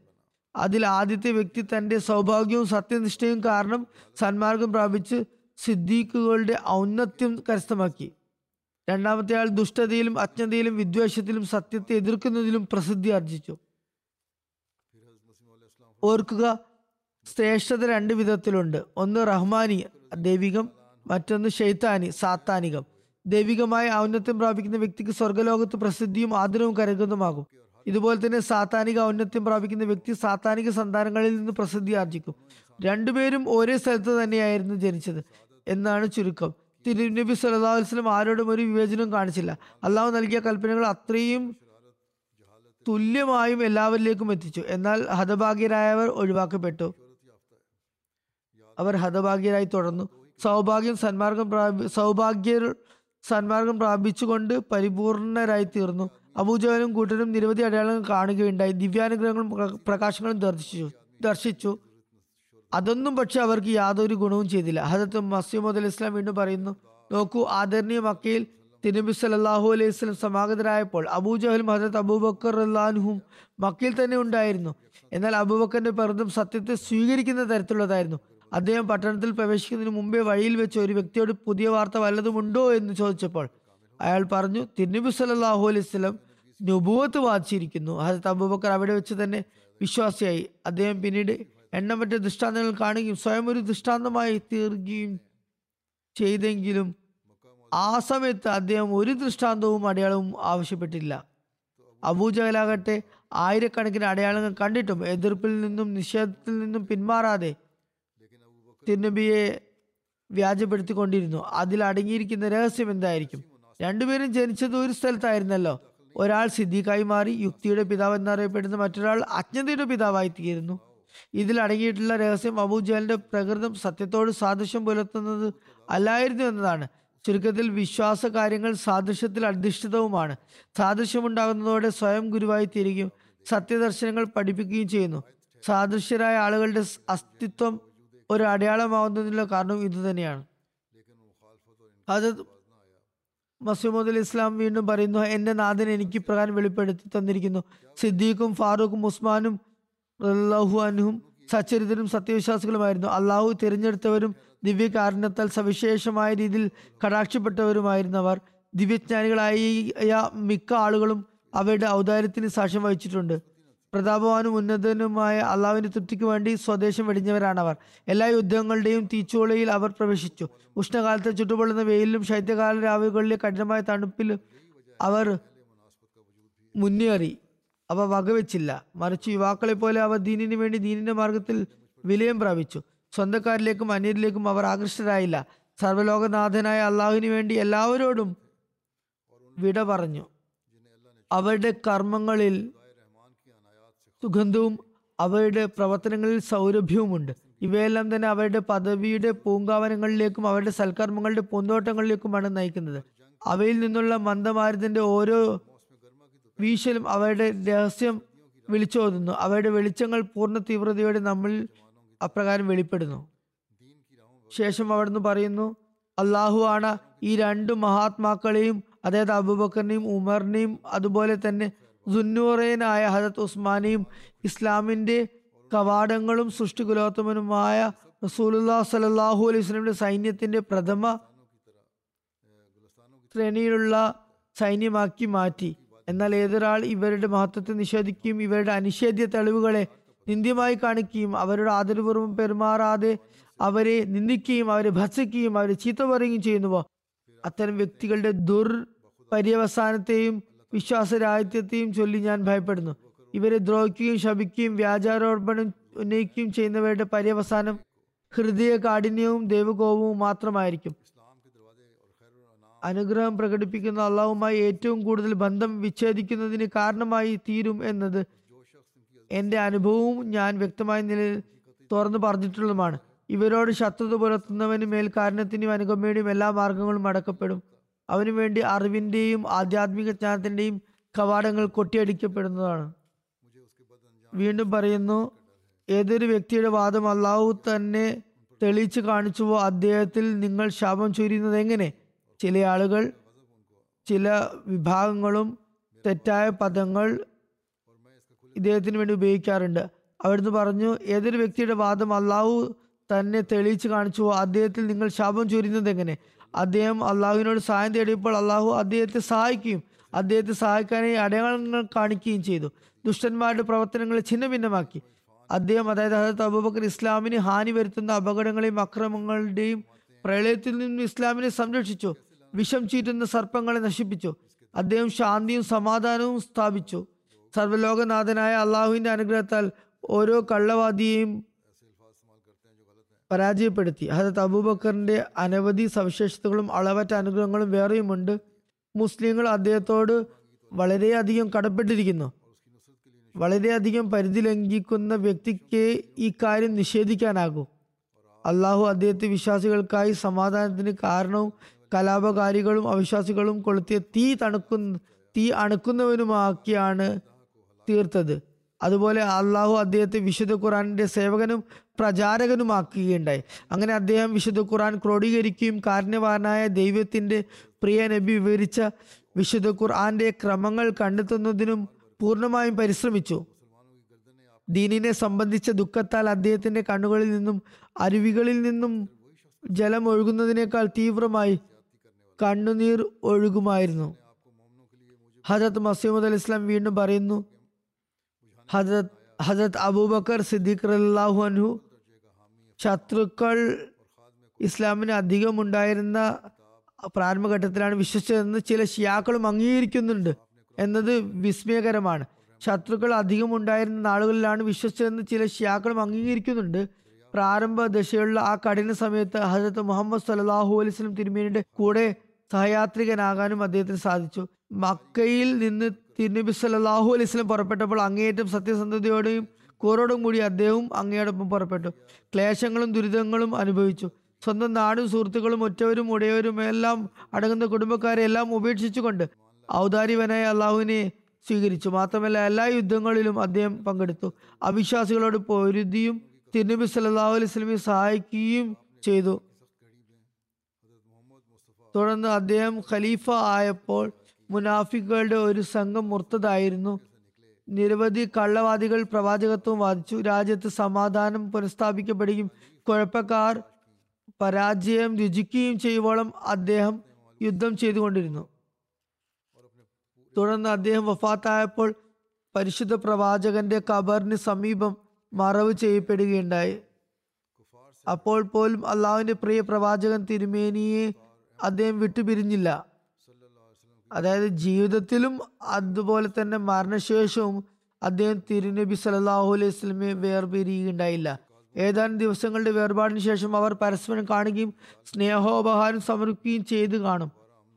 അതിൽ ആദ്യത്തെ വ്യക്തി തന്റെ സൗഭാഗ്യവും സത്യനിഷ്ഠയും കാരണം സന്മാർഗം പ്രാപിച്ച് സിദ്ദീഖുകളുടെ ഔന്നത്യം കരസ്ഥമാക്കി. രണ്ടാമത്തെ ആൾ ദുഷ്ടതയിലും അജ്ഞതയിലും വിദ്വേഷത്തിലും സത്യത്തെ എതിർക്കുന്നതിലും പ്രസിദ്ധി ആർജിച്ചു. ഓർക്കുക ശ്രേഷ്ഠത രണ്ട് വിധത്തിലുണ്ട്. ഒന്ന് റഹ്മാനി ദൈവികം. മറ്റൊന്ന് ഷെയ്ത്താനി സാത്താനികം. ദൈവികമായ ഔന്നത്യം പ്രാപിക്കുന്ന വ്യക്തിക്ക് സ്വർഗലോകത്ത് പ്രസിദ്ധിയും ആദരവും കരുകുന്നതുമാകും ഇതുപോലെ തന്നെ സാത്താനിക ഔന്നത്യം പ്രാപിക്കുന്ന വ്യക്തി സാത്താനിക സന്താനങ്ങളിൽ നിന്ന് പ്രസിദ്ധി ആർജിക്കും. രണ്ടുപേരും ഒരേ സ്ഥലത്ത് തന്നെയായിരുന്നു ജനിച്ചത്. എന്നാണ് ചുരുക്കം. തിരുനബി വസല്ലം ആരോടും ഒരു വിവേചനവും കാണിച്ചില്ല. അള്ളാഹു നൽകിയ കൽപ്പനകൾ അത്രയും തുല്യമായും എല്ലാവരിലേക്കും എത്തിച്ചു. എന്നാൽ ഹതഭാഗ്യരായവർ ഒഴിവാക്കപ്പെട്ടു. അവർ ഹതഭാഗ്യരായി തുടർന്നു. സൗഭാഗ്യം സന്മാർഗം പ്രാപി സൗഭാഗ്യർ സന്മാർഗം പ്രാപിച്ചുകൊണ്ട് പരിപൂർണരായി തീർന്നു. അബൂജവനും കൂട്ടരും നിരവധി അടയാളങ്ങൾ കാണുകയുണ്ടായി. ദിവ്യാനുഗ്രഹങ്ങളും പ്രകാശങ്ങളും ദർശിച്ചു ദർശിച്ചു. അതൊന്നും പക്ഷെ അവർക്ക് യാതൊരു ഗുണവും ചെയ്തില്ല. ഹജത്ത് മസീമദ് അലി ഇസ്ലാം വീണ്ടും പറയുന്നു നോക്കൂ ആദരണീയ മക്കയിൽ തിരുനബി സലാഹു അലൈഹി സ്വലം സമാഗതരായപ്പോൾ അബൂജഹലും ഹജത് അബൂബക്കർ അള്ളാൻഹും മക്കയിൽ തന്നെ ഉണ്ടായിരുന്നു. എന്നാൽ അബൂബക്കറിന്റെ പിറതും സത്യത്തെ സ്വീകരിക്കുന്ന തരത്തിലുള്ളതായിരുന്നു. അദ്ദേഹം പട്ടണത്തിൽ പ്രവേശിക്കുന്നതിന് മുമ്പേ വഴിയിൽ വെച്ച് ഒരു വ്യക്തിയോട് പുതിയ വാർത്ത വല്ലതുമുണ്ടോ എന്ന് ചോദിച്ചപ്പോൾ അയാൾ പറഞ്ഞു തിരുനബി സല്ലാഹു അലൈഹി വസല്ലം നുബുവത്ത് വാദിച്ചിരിക്കുന്നു. ഹജത് അബൂബക്കർ അവിടെ വെച്ച് തന്നെ വിശ്വാസിയായി. അദ്ദേഹം പിന്നീട് എണ്ണമറ്റ ദൃഷ്ടാന്തങ്ങൾ കാണുകയും സ്വയം ഒരു ദൃഷ്ടാന്തമായി തീർക്കുകയും ചെയ്തെങ്കിലും ആ സമയത്ത് അദ്ദേഹം ഒരു ദൃഷ്ടാന്തവും അടയാളവും ആവശ്യപ്പെട്ടില്ല. അബൂജഹലാകട്ടെ ആയിരക്കണക്കിന് അടയാളങ്ങൾ കണ്ടിട്ടും എതിർപ്പിൽ നിന്നും നിഷേധത്തിൽ നിന്നും പിന്മാറാതെ തിരുനബിയെ വ്യാജപ്പെടുത്തിക്കൊണ്ടിരുന്നു. അതിൽ അടങ്ങിയിരിക്കുന്ന രഹസ്യം എന്തായിരിക്കും? രണ്ടുപേരും ജനിച്ചത് ഒരു സ്ഥലത്തായിരുന്നല്ലോ. ഒരാൾ സിദ്ദീഖായി മാറി യുക്തിയുടെ പിതാവ് എന്നറിയപ്പെടുന്ന മറ്റൊരാൾ അജ്ഞതയുടെ പിതാവായി തീരുന്നു. ഇതിൽ അടങ്ങിയിട്ടുള്ള രഹസ്യം അബൂജഹലിന്റെ പ്രകൃതം സത്യത്തോട് സാദൃശ്യം പുലർത്തുന്നത് അല്ലായിരുന്നു എന്നതാണ്. ചുരുക്കത്തിൽ വിശ്വാസ കാര്യങ്ങൾ സാദൃശ്യത്തിൽ അധിഷ്ഠിതവുമാണ്. സാദൃശ്യമുണ്ടാകുന്നതോടെ സ്വയം ഗുരുവായി തീരുകയും സത്യദർശനങ്ങൾ പഠിപ്പിക്കുകയും ചെയ്യുന്നു. സാദൃശ്യരായ ആളുകളുടെ അസ്തിത്വം ഒരു അടയാളമാവുന്നതിനുള്ള കാരണം ഇതുതന്നെയാണ് അത് മസൂമദ് ഇസ്ലാം വീണ്ടും പറയുന്നു എന്റെ നാഥൻ എനിക്ക് ഇപ്രകാരം വെളിപ്പെടുത്തി തന്നിരിക്കുന്നു. സിദ്ദീഖും ഫാറൂഖും ഉസ്മാനും റളിയല്ലാഹു അൻഹും സച്ചരിതരും സത്യവിശ്വാസികളുമായിരുന്നു. അള്ളാഹു തിരഞ്ഞെടുത്തവരും ദിവ്യകാരണത്താൽ സവിശേഷമായ രീതിയിൽ കടാക്ഷപ്പെട്ടവരുമായിരുന്നവർ ദിവ്യജ്ഞാനികളായ മിക്ക ആളുകളും അവരുടെ ഔദാര്യത്തിന് സാക്ഷ്യം വഹിച്ചിട്ടുണ്ട്. പ്രതാപവാനും ഉന്നതനുമായ അള്ളാവിന്റെ തൃപ്തിക്ക് വേണ്ടി സ്വദേശം വെടിഞ്ഞവരാണവർ. എല്ലാ യുദ്ധങ്ങളുടെയും തീച്ചുളയിൽ അവർ പ്രവേശിച്ചു. ഉഷ്ണകാലത്തെ ചുട്ടുപൊള്ളുന്ന വെയിലിലും ശൈത്യകാല രാവുകളിലെ കഠിനമായ തണുപ്പിലും അവർ മുന്നേറി. അവ വകവെച്ചില്ല. മറിച്ച് യുവാക്കളെ പോലെ അവ ദീനിനു വേണ്ടി ദീനിന്റെ മാർഗത്തിൽ വിലയം പ്രാപിച്ചു. സ്വന്തക്കാരിലേക്കും അന്യരിലേക്കും അവർ ആകൃഷ്ടരായില്ല. സർവലോകനാഥനായ അള്ളാഹുവിന് വേണ്ടി എല്ലാവരോടും വിട പറഞ്ഞു. അവരുടെ കർമ്മങ്ങളിൽ സുഗന്ധവും അവരുടെ പ്രവർത്തനങ്ങളിൽ സൗരഭ്യവുമുണ്ട്. ഇവയെല്ലാം തന്നെ അവരുടെ പദവിയുടെ പൂങ്കാവനങ്ങളിലേക്കും അവരുടെ സൽക്കർമ്മങ്ങളുടെ പൂന്തോട്ടങ്ങളിലേക്കുമാണ് നയിക്കുന്നത്. അവയിൽ നിന്നുള്ള മന്ദമാരുതന്റെ ഓരോ വീശലും അവരുടെ രഹസ്യം വിളിച്ചോതുന്നു. അവരുടെ വെളിച്ചങ്ങൾ പൂർണ തീവ്രതയോടെ നമ്മൾ അപ്രകാരം വെളിപ്പെടുന്നു. ശേഷം അവിടുന്ന് പറയുന്നു അള്ളാഹു ആണ് ഈ രണ്ട് മഹാത്മാക്കളെയും അതായത് അബൂബക്കറിനെയും ഉമറിനെയും അതുപോലെ തന്നെ സുന്നൂറേനായ ഹജത് ഉസ്മാനെയും ഇസ്ലാമിന്റെ കവാടങ്ങളും സൃഷ്ടികുലോത്തമനുമായ റസൂലുല്ലാ സലാഹു അലൈഹി സ്വലമിന്റെ സൈന്യത്തിന്റെ പ്രഥമ ശ്രേണിയിലുള്ള സൈന്യമാക്കി മാറ്റി. എന്നാൽ ഏതൊരാൾ ഇവരുടെ മഹത്വത്തെ നിഷേധിക്കുകയും ഇവരുടെ അനിഷേധ്യ തെളിവുകളെ നിന്ദ്യമായി കാണിക്കുകയും അവരുടെ ആദരപൂർവം പെരുമാറാതെ അവരെ നിന്ദിക്കുകയും അവരെ ഭസിക്കുകയും അവരെ ചീത്ത പറയുകയും ചെയ്യുന്നുവോ? അത്തരം വ്യക്തികളുടെ ദുർ പര്യവസാനത്തെയും വിശ്വാസരാഹിത്യത്തെയും ചൊല്ലി ഞാൻ ഭയപ്പെടുന്നു. ഇവരെ ദ്രോഹിക്കുകയും ശപിക്കുകയും വ്യാജാരോപണം ഉന്നയിക്കുകയും ചെയ്യുന്നവരുടെ പര്യവസാനം ഹൃദയ കാഠിന്യവും ദൈവകോപവും മാത്രമായിരിക്കും. അനുഗ്രഹം പ്രകടിപ്പിക്കുന്ന അള്ളാഹുമായി ഏറ്റവും കൂടുതൽ ബന്ധം വിച്ഛേദിക്കുന്നതിന് കാരണമായി തീരും എന്നത് എന്റെ അനുഭവവും ഞാൻ വ്യക്തമായ നിലയിൽ തുറന്നു പറഞ്ഞിട്ടുള്ളതുമാണ്. ഇവരോട് ശത്രുത പുലർത്തുന്നവന് മേൽ കാരണത്തിനും അനുഗമയുടെയും എല്ലാ മാർഗങ്ങളും അടക്കപ്പെടും. അവനു വേണ്ടി അറിവിന്റെയും ആധ്യാത്മിക ജ്ഞാനത്തിന്റെയും കവാടങ്ങൾ കൊട്ടിയടിക്കപ്പെടുന്നതാണ്. വീണ്ടും പറയുന്നു ഏതൊരു വ്യക്തിയുടെ വാദം അള്ളാഹു തന്നെ തെളിയിച്ചു കാണിച്ചുവോ? അദ്ദേഹത്തിൽ നിങ്ങൾ ശാപം ചൊരിയുന്നത് എങ്ങനെ? ചില ആളുകൾ ചില വിഭാഗങ്ങളും തെറ്റായ പദങ്ങൾ ഇദ്ദേഹത്തിന് വേണ്ടി ഉപയോഗിക്കാറുണ്ട്. അവിടുന്ന് പറഞ്ഞു ഏതൊരു വ്യക്തിയുടെ വാദം അള്ളാഹു തന്നെ തെളിയിച്ച് കാണിച്ചു. അദ്ദേഹത്തിൽ നിങ്ങൾ ശാപം ചൊരിയുന്നത് എങ്ങനെ? അദ്ദേഹം അള്ളാഹുവിനോട് സഹായം തേടിയപ്പോൾ അള്ളാഹു അദ്ദേഹത്തെ സഹായിക്കുകയും അദ്ദേഹത്തെ സഹായിക്കാനായി അടയാളങ്ങൾ കാണിക്കുകയും ചെയ്തു. ദുഷ്ടന്മാരുടെ പ്രവർത്തനങ്ങളെ ഛിന്ന ഭിന്നമാക്കി അദ്ദേഹം അതായത് ഹസരത്ത് അബൂബക്കർ ഇസ്ലാമിന് ഹാനി വരുത്തുന്ന അപകടങ്ങളെയും അക്രമങ്ങളുടെയും പ്രളയത്തിൽ നിന്നും ഇസ്ലാമിനെ സംരക്ഷിച്ചു. വിഷം ചീറ്റുന്ന സർപ്പങ്ങളെ നശിപ്പിച്ചു. അദ്ദേഹം ശാന്തിയും സമാധാനവും സ്ഥാപിച്ചു. സർവലോകനാഥനായ അള്ളാഹുവിന്റെ അനുഗ്രഹത്താൽ ഓരോ കള്ളവാദിയെയും പരാജയപ്പെടുത്തി. ഹജത് അബൂബക്കറിന്റെ അനവധി സവിശേഷതകളും അളവറ്റ അനുഗ്രഹങ്ങളും വേറെയുമുണ്ട്. മുസ്ലിങ്ങൾ അദ്ദേഹത്തോട് വളരെയധികം കടപ്പെട്ടിരിക്കുന്നു. വളരെയധികം പരിധി ലംഘിക്കുന്ന വ്യക്തിക്ക് ഈ കാര്യം നിഷേധിക്കാനാകൂ. അള്ളാഹു അദ്ദേഹത്തെ വിശ്വാസികൾക്കായി സമാധാനത്തിന് കാരണവും കലാപകാരികളും അവിശ്വാസികളും കൊളുത്തിയ തീ തണുക്കുന്ന തീ അണുക്കുന്നവനുമാക്കിയാണ് തീർത്തത്. അതുപോലെ അള്ളാഹു അദ്ദേഹത്തെ വിശുദ്ധ ഖുറാനിന്റെ സേവകനും പ്രചാരകനുമാക്കുകയുണ്ടായി. അങ്ങനെ അദ്ദേഹം വിശുദ്ധ ഖുറാൻ ക്രോഡീകരിക്കുകയും കാരുണ്യവാനായ ദൈവത്തിന്റെ പ്രിയ നബി വിവരിച്ച വിശുദ്ധ ഖുർആന്റെ ക്രമങ്ങൾ കണ്ടെത്തുന്നതിനും പൂർണമായും പരിശ്രമിച്ചു. ദീനിനെ സംബന്ധിച്ച ദുഃഖത്താൽ അദ്ദേഹത്തിന്റെ കണ്ണുകളിൽ നിന്നും അരുവികളിൽ നിന്നും ജലം ഒഴുകുന്നതിനേക്കാൾ തീവ്രമായി കണ്ണുനീർ ഒഴുകുമായിരുന്നു. ഹജരത് മസീമദ് അലി ഇസ്ലാം വീണ്ടും പറയുന്നു ഹജരത് ഹജരത് അബൂബക്കർ സിദ്ദീഖ് റല്ലാഹു അൻഹു ശത്രുക്കൾ ഇസ്ലാമിന് അധികം ഉണ്ടായിരുന്ന പ്രാരംഭഘട്ടത്തിലാണ് വിശ്വസിച്ചതെന്ന് ചില ഷിയാക്കളും അംഗീകരിക്കുന്നുണ്ട് എന്നത് വിസ്മയകരമാണ്. ശത്രുക്കൾ അധികം ഉണ്ടായിരുന്ന നാളുകളിലാണ് വിശ്വസിച്ചതെന്ന് ചില ഷിയാക്കളും അംഗീകരിക്കുന്നുണ്ട്. പ്രാരംഭ ദശയുള്ള ആ കഠിന സമയത്ത് ഹജരത്ത് മുഹമ്മദ് സല്ലാഹു അലൈസ്ലം തിരുമേനിയുടെ കൂടെ സഹയാത്രികനാകാനും അദ്ദേഹത്തിന് സാധിച്ചു. മക്കയിൽ നിന്ന് തിരുനബി സല്ലാഹു അലൈഹി സ്വലം പുറപ്പെട്ടപ്പോൾ അങ്ങേയറ്റം സത്യസന്ധതയോടെയും കൂറോടും കൂടി അദ്ദേഹവും അങ്ങയോടൊപ്പം പുറപ്പെട്ടു. ക്ലേശങ്ങളും ദുരിതങ്ങളും അനുഭവിച്ചു. സ്വന്തം നാടും സുഹൃത്തുക്കളും ഒറ്റവരും ഉടയവരും എല്ലാം അടങ്ങുന്ന കുടുംബക്കാരെ എല്ലാം ഉപേക്ഷിച്ചുകൊണ്ട് ഔദാരിവനായ അള്ളാഹുവിനെ സ്വീകരിച്ചു. മാത്രമല്ല എല്ലാ യുദ്ധങ്ങളിലും അദ്ദേഹം പങ്കെടുത്തു. അവിശ്വാസികളോട് പൊരുതിയും തിരുനബി സല്ലാഹു അലൈഹി സ്വലമെ സഹായിക്കുകയും ചെയ്തു. തുടർന്ന് അദ്ദേഹം ഖലീഫ ആയപ്പോൾ മുനാഫിക്കുകളുടെ ഒരു സംഘം മുർത്തതായിരുന്നു നിരവധി കള്ളവാദികൾ പ്രവാചകത്വം വാദിച്ചു. രാജ്യത്ത് സമാധാനം പുനഃസ്ഥാപിക്കപ്പെടുകയും കുഴപ്പക്കാർ പരാജയം രുചിക്കുകയും ചെയ്യുവോളം അദ്ദേഹം യുദ്ധം ചെയ്തുകൊണ്ടിരുന്നു. തുടർന്ന് അദ്ദേഹം വഫാത്തായപ്പോൾ പരിശുദ്ധ പ്രവാചകന്റെ ഖബറിന് സമീപം മറവ് ചെയ്യപ്പെടുകയുണ്ടായി. അപ്പോൾ പോലും അള്ളാഹുവിന്റെ പ്രിയ പ്രവാചകൻ തിരുമേനിയെ അദ്ദേഹം വിട്ടുപിരിഞ്ഞില്ല. അതായത് ജീവിതത്തിലും അതുപോലെ തന്നെ മരണശേഷവും അദ്ദേഹം തിരുനബി സല്ലാഹു അലൈഹി സ്വലമെ വേർപിരിയുകയുണ്ടായില്ല. ഏതാനും ദിവസങ്ങളുടെ വേർപാടിന് ശേഷം അവർ പരസ്പരം കാണുകയും സ്നേഹോപഹാരം സമർപ്പിക്കുകയും ചെയ്തു കാണും.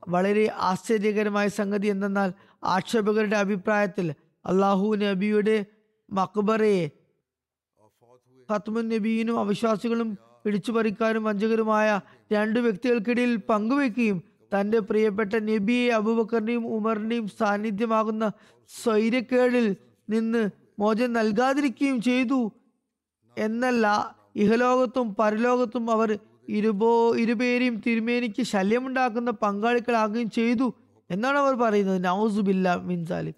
വളരെ ആശ്ചര്യകരമായ സംഗതി എന്തെന്നാൽ ആക്ഷേപകരുടെ അഭിപ്രായത്തിൽ അള്ളാഹു നബിയുടെ മക്ബറയെ ഫത്മുൻ നബീനും അവിശ്വാസികളും പിടിച്ചുപറിക്കാരും വഞ്ചകരുമായ രണ്ടു വ്യക്തികൾക്കിടയിൽ പങ്കുവെക്കുകയും തന്റെ പ്രിയപ്പെട്ട നബിയെ അബൂബക്കറിനെയും ഉമറിനെയും സാന്നിധ്യമാകുന്ന സ്വൈര്യക്കേടിൽ നിന്ന് മോചനം നൽകാതിരിക്കുകയും ചെയ്തു. എന്നല്ല ഇഹലോകത്തും പരലോകത്തും അവർ ഇരുപോ ഇരുപേരെയും തിരുമേനിക്ക് ശല്യമുണ്ടാക്കുന്ന പങ്കാളികളാകുകയും ചെയ്തു എന്നാണ് അവർ പറയുന്നത്. നൗസുബില്ല മിൻസാലി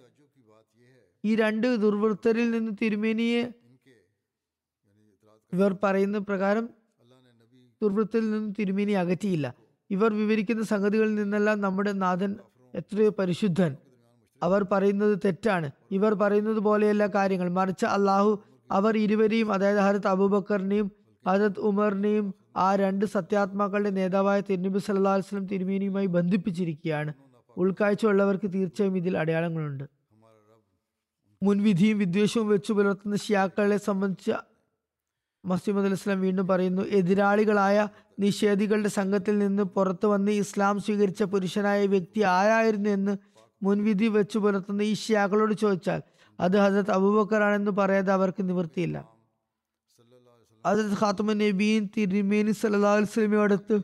ഈ രണ്ട് ദുർവൃത്തരിൽ നിന്ന് തിരുമേനിയെ ഇവർ പറയുന്ന പ്രകാരം ദുർവൃത്തിൽ നിന്നും തിരുമേനി അകറ്റിയില്ല. ഇവർ വിവരിക്കുന്ന സംഗതികളിൽ നിന്നെല്ലാം നമ്മുടെ നാഥൻ എത്രയോ പരിശുദ്ധൻ. അവർ പറയുന്നത് തെറ്റാണ്. ഇവർ പറയുന്നത് പോലെയല്ല കാര്യങ്ങൾ. മറിച്ച് അള്ളാഹു അവർ ഇരുവരെയും അതായത് ഹരത് അബൂബക്കറിനെയും ഹരത് ഉമറിനെയും ആ രണ്ട് സത്യാത്മാക്കളുടെ നേതാവായ തിരുനബി സല്ലാ വസ്ലം തിരുമേനിയുമായി ബന്ധിപ്പിച്ചിരിക്കുകയാണ്. ഉൾക്കാഴ്ച ഉള്ളവർക്ക് തീർച്ചയായും ഇതിൽ അടയാളങ്ങളുണ്ട്. മുൻവിധിയും വിദ്വേഷവും വെച്ചു പുലർത്തുന്ന ഷിയാക്കളെ സംബന്ധിച്ച മസീമദ് ഇസ്ലാം വീണ്ടും പറയുന്നു എതിരാളികളായ നിഷേധികളുടെ സംഘത്തിൽ നിന്ന് പുറത്തു വന്ന് ഇസ്ലാം സ്വീകരിച്ച പുരുഷനായ വ്യക്തി ആരായിരുന്നു എന്ന് മുൻവിധി വെച്ചു പുലർത്തുന്ന ഈ ഷിയാക്കളോട് ചോദിച്ചാൽ അത് ഹസരത് അബൂബക്കറാണെന്ന് പറയാതെ അവർക്ക് നിവൃത്തിയില്ല. ഹസരത് ഖാത്തുമ നബീൻ തിരുമേനി സല്ലാ വസ്ലമിയോടത്ത്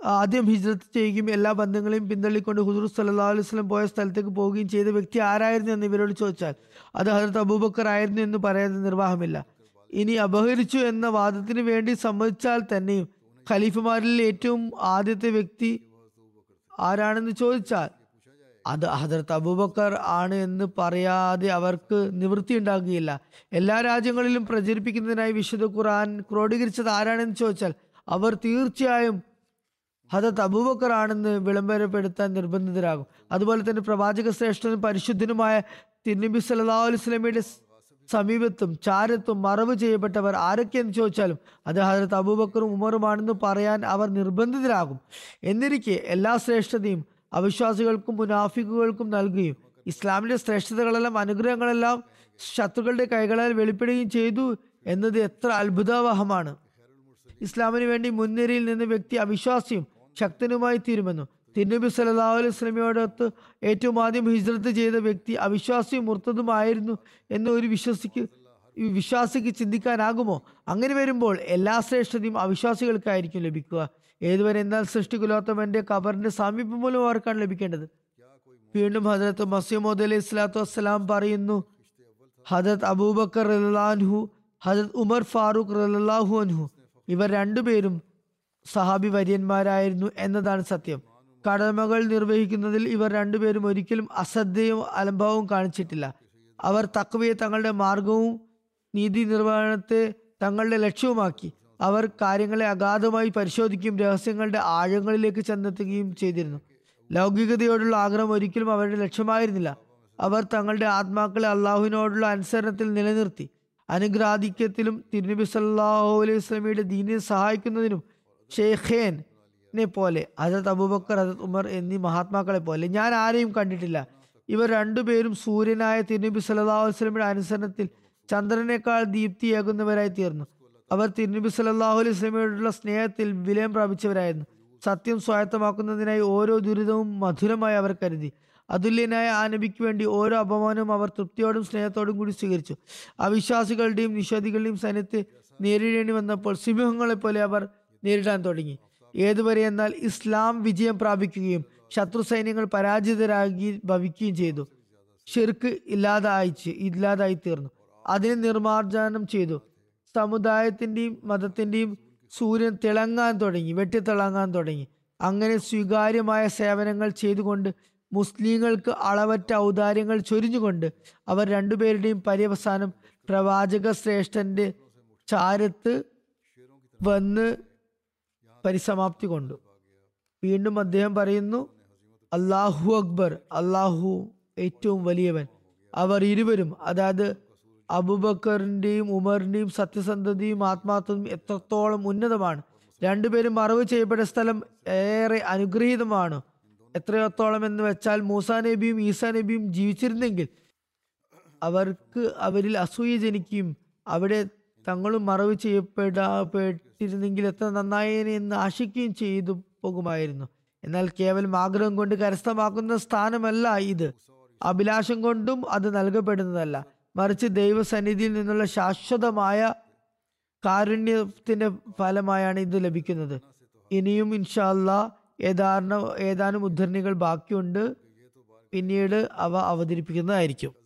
ആദ്യം ഹിജ്രത്ത് ചെയ്യുകയും എല്ലാ ബന്ധങ്ങളെയും പിന്തള്ളിക്കൊണ്ട് ഹുദൂർ സല്ലാ അലൈഹി സ്വലം പോയ സ്ഥലത്തേക്ക് പോവുകയും ചെയ്ത വ്യക്തി ആരായിരുന്നു എന്ന് ഇവരോട് ചോദിച്ചാൽ അത് ഹജറത്ത് അബൂബക്കർ ആയിരുന്നു എന്ന് പറയാതെ നിർവാഹമില്ല. ഇനി അപഹരിച്ചു എന്ന വാദത്തിന് വേണ്ടി സമ്മതിച്ചാൽ തന്നെയും ഖലീഫുമാരിൽ ഏറ്റവും ആദ്യത്തെ വ്യക്തി ആരാണെന്ന് ചോദിച്ചാൽ അത് ഹജറത്ത് അബൂബക്കർ ആണ് എന്ന് പറയാതെ അവർക്ക് നിവൃത്തി ഉണ്ടാകുകയില്ല. എല്ലാ രാജ്യങ്ങളിലും പ്രചരിപ്പിക്കുന്നതിനായി വിശുദ്ധ ഖുർആൻ ക്രോഡീകരിച്ചത് ആരാണെന്ന് ചോദിച്ചാൽ അവർ തീർച്ചയായും ഹജറത്ത് അബൂബക്കർ ആണെന്ന് വിളംബരപ്പെടുത്താൻ നിർബന്ധിതരാകും. അതുപോലെ തന്നെ പ്രവാചക ശ്രേഷ്ഠനും പരിശുദ്ധനുമായ തിരുനബി സല്ലല്ലാഹു അലൈഹി വസല്ലമയുടെ സമീപത്തും ചാരത്തും മറവ് ചെയ്യപ്പെട്ടവർ ആരൊക്കെയെന്ന് ചോദിച്ചാലും അത് ഹജറത്ത് അബൂബക്കറും ഉമറുമാണെന്ന് പറയാൻ അവർ നിർബന്ധിതരാകും. എന്നിരിക്കെ എല്ലാ ശ്രേഷ്ഠതയും അവിശ്വാസികൾക്കും മുനാഫിക്കുകൾക്കും നൽകുകയും ഇസ്ലാമിന്റെ ശ്രേഷ്ഠതകളെല്ലാം അനുഗ്രഹങ്ങളെല്ലാം ശത്രുക്കളുടെ കൈകളാൽ വെളിപ്പെടുകയും ചെയ്തു എന്നത് എത്ര അത്ഭുതാവഹമാണ്. ഇസ്ലാമിന് വേണ്ടി മുൻനിരയിൽ നിന്ന് വ്യക്തി അവിശ്വാസിയും ശക്തനുമായി തീരുമെന്നും. തിരുനബി സല്ലല്ലാഹു അലൈഹി സ്വലമിയോടൊത്ത് ഏറ്റവും ആദ്യം ഹിജ്രത്ത് ചെയ്ത വ്യക്തി അവിശ്വാസിയും മുർത്തതുമായിരുന്നു എന്ന് ഒരു വിശ്വസിക്ക് വിശ്വാസിക്ക് ചിന്തിക്കാനാകുമോ? അങ്ങനെ വരുമ്പോൾ എല്ലാ ശ്രേഷ്ഠതയും അവിശ്വാസികൾക്കായിരിക്കും ലഭിക്കുക. ഏതുവരെ എന്നാൽ സൃഷ്ടികുലോത്തമന്റെ കബറിന്റെ സാമീപ്യം മൂലം അവർക്കാണ് ലഭിക്കേണ്ടത്. വീണ്ടും ഹജരത്ത് മസീമോദ് അലൈഹി സ്വലാത്തു വസ്സലാം പറയുന്നു ഹജരത് അബൂബക്കർ റഹ്ലാൻഹു ഹജരത് ഉമർ ഫാറൂഖ് റഹ്ലാഹു അൻഹു ഇവർ രണ്ടുപേരും സഹാബി വര്യന്മാരായിരുന്നു എന്നതാണ് സത്യം. കടമകൾ നിർവഹിക്കുന്നതിൽ ഇവർ രണ്ടുപേരും ഒരിക്കലും അശ്രദ്ധയും അലംഭാവവും കാണിച്ചിട്ടില്ല. അവർ തക്വയെ തങ്ങളുടെ മാർഗവും നീതി നിർവഹണത്തെ തങ്ങളുടെ ലക്ഷ്യവുമാക്കി. അവർ കാര്യങ്ങളെ അഗാധമായി പരിശോധിക്കുകയും രഹസ്യങ്ങളുടെ ആഴങ്ങളിലേക്ക് ചെന്നെത്തുകയും ചെയ്തിരുന്നു. ലൗകികതയോടുള്ള ആഗ്രഹം ഒരിക്കലും അവരുടെ ലക്ഷ്യമായിരുന്നില്ല. അവർ തങ്ങളുടെ ആത്മാക്കളെ അള്ളാഹുവിനോടുള്ള അനുസരണത്തിൽ നിലനിർത്തി. അനുഗ്രാധിക്യത്തിലും തിരുനബി സല്ലാഹു അലൈഹി സ്വലമിയുടെ ദീനിനെ സഹായിക്കുന്നതിനും ഷെയ്ഖേനെ പോലെ ഹജത് അബൂബക്കർ ഹജത് ഉമർ എന്നീ മഹാത്മാക്കളെ പോലെ ഞാൻ ആരെയും കണ്ടിട്ടില്ല. ഇവർ രണ്ടുപേരും സൂര്യനായ തിരുനബി സല്ലല്ലാഹു വസ്ലമിയുടെ അനുസരണത്തിൽ ചന്ദ്രനേക്കാൾ ദീപ്തിയാകുന്നവരായി തീർന്നു. അവർ തിരുനബി സല്ലാഹു അലൈഹി സ്വലമിയോടുള്ള സ്നേഹത്തിൽ വിലയം പ്രാപിച്ചവരായിരുന്നു. സത്യം സ്വായത്തമാക്കുന്നതിനായി ഓരോ ദുരിതവും മധുരമായി അവർ കരുതി. അതുല്യനായ ആ നബിക്ക് വേണ്ടി ഓരോ അപമാനവും അവർ തൃപ്തിയോടും സ്നേഹത്തോടും കൂടി സ്വീകരിച്ചു. അവിശ്വാസികളുടെയും നിഷേധികളുടെയും സൈന്യത്തെ നേരിടേണ്ടി വന്നപ്പോൾ സിംഹങ്ങളെ പോലെ അവർ നേരിടാൻ തുടങ്ങി. ഏതുവരെ എന്നാൽ ഇസ്ലാം വിജയം പ്രാപിക്കുകയും ശത്രു സൈന്യങ്ങൾ പരാജിതരാകി ഭവിക്കുകയും ചെയ്തു. ഷിർക്ക് ഇല്ലാതായി ഇല്ലാതായി തീർന്നു അതിനെ നിർമാർജനം ചെയ്തു. സമുദായത്തിന്റെയും മതത്തിന്റെയും സൂര്യൻ തിളങ്ങാൻ തുടങ്ങി വെട്ടിത്തിളങ്ങാൻ തുടങ്ങി. അങ്ങനെ സ്വീകാര്യമായ സേവനങ്ങൾ ചെയ്തുകൊണ്ട് മുസ്ലിങ്ങൾക്ക് അളവറ്റ ഔദാര്യങ്ങൾ ചൊരിഞ്ഞുകൊണ്ട് അവർ രണ്ടുപേരുടെയും പര്യവസാനം പ്രവാചക ശ്രേഷ്ഠന്റെ ചാരത്ത് വന്ന് പരിസമാപ്തി കൊണ്ടു. വീണ്ടും അദ്ദേഹം പറയുന്നു അള്ളാഹു അക്ബർ അള്ളാഹു ഏറ്റവും വലിയവൻ. അവർ ഇരുവരും അതായത് അബുബക്കറിന്റെയും ഉമറിന്റെയും സത്യസന്ധതയും ആത്മാർത്ഥതയും എത്രത്തോളം ഉന്നതമാണ്. രണ്ടുപേരും മറവ് ചെയ്യപ്പെട്ട സ്ഥലം ഏറെ അനുഗ്രഹീതമാണ്. എത്രയോത്തോളം എന്ന് വെച്ചാൽ മൂസാ നബിയും ഈസാ നബിയും ജീവിച്ചിരുന്നെങ്കിൽ അവർക്ക് അവരിൽ അസൂയ ജനിക്കുകയും അവിടെ തങ്ങളും മറവ് ചെയ്യപ്പെടപ്പെട്ടിരുന്നെങ്കിൽ എത്ര നന്നായേനെ എന്ന് ആശിക്കുകയും ചെയ്തു പോകുമായിരുന്നു. എന്നാൽ കേവലം ആഗ്രഹം കൊണ്ട് കരസ്ഥമാക്കുന്ന സ്ഥാനമല്ല ഇത്. അഭിലാഷം കൊണ്ടും അത് നൽകപ്പെടുന്നതല്ല. മറിച്ച് ദൈവസന്നിധിയിൽ നിന്നുള്ള ശാശ്വതമായ കാരുണ്യത്തിന്റെ ഫലമായാണ് ഇത് ലഭിക്കുന്നത്. ഇനിയും ഇൻഷാല്ല ഏതാനും ഏതാനും ഉദ്ധരണികൾ ബാക്കിയുണ്ട്. പിന്നീട് അവ അവതരിപ്പിക്കുന്നതായിരിക്കും.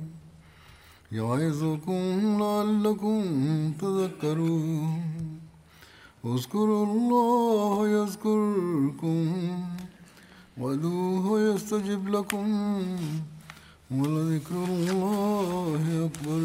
يعظكم لعلكم تذكرون. اذكروا الله يذكركم وادعوه يستجب لكم ولذكر الله أكبر.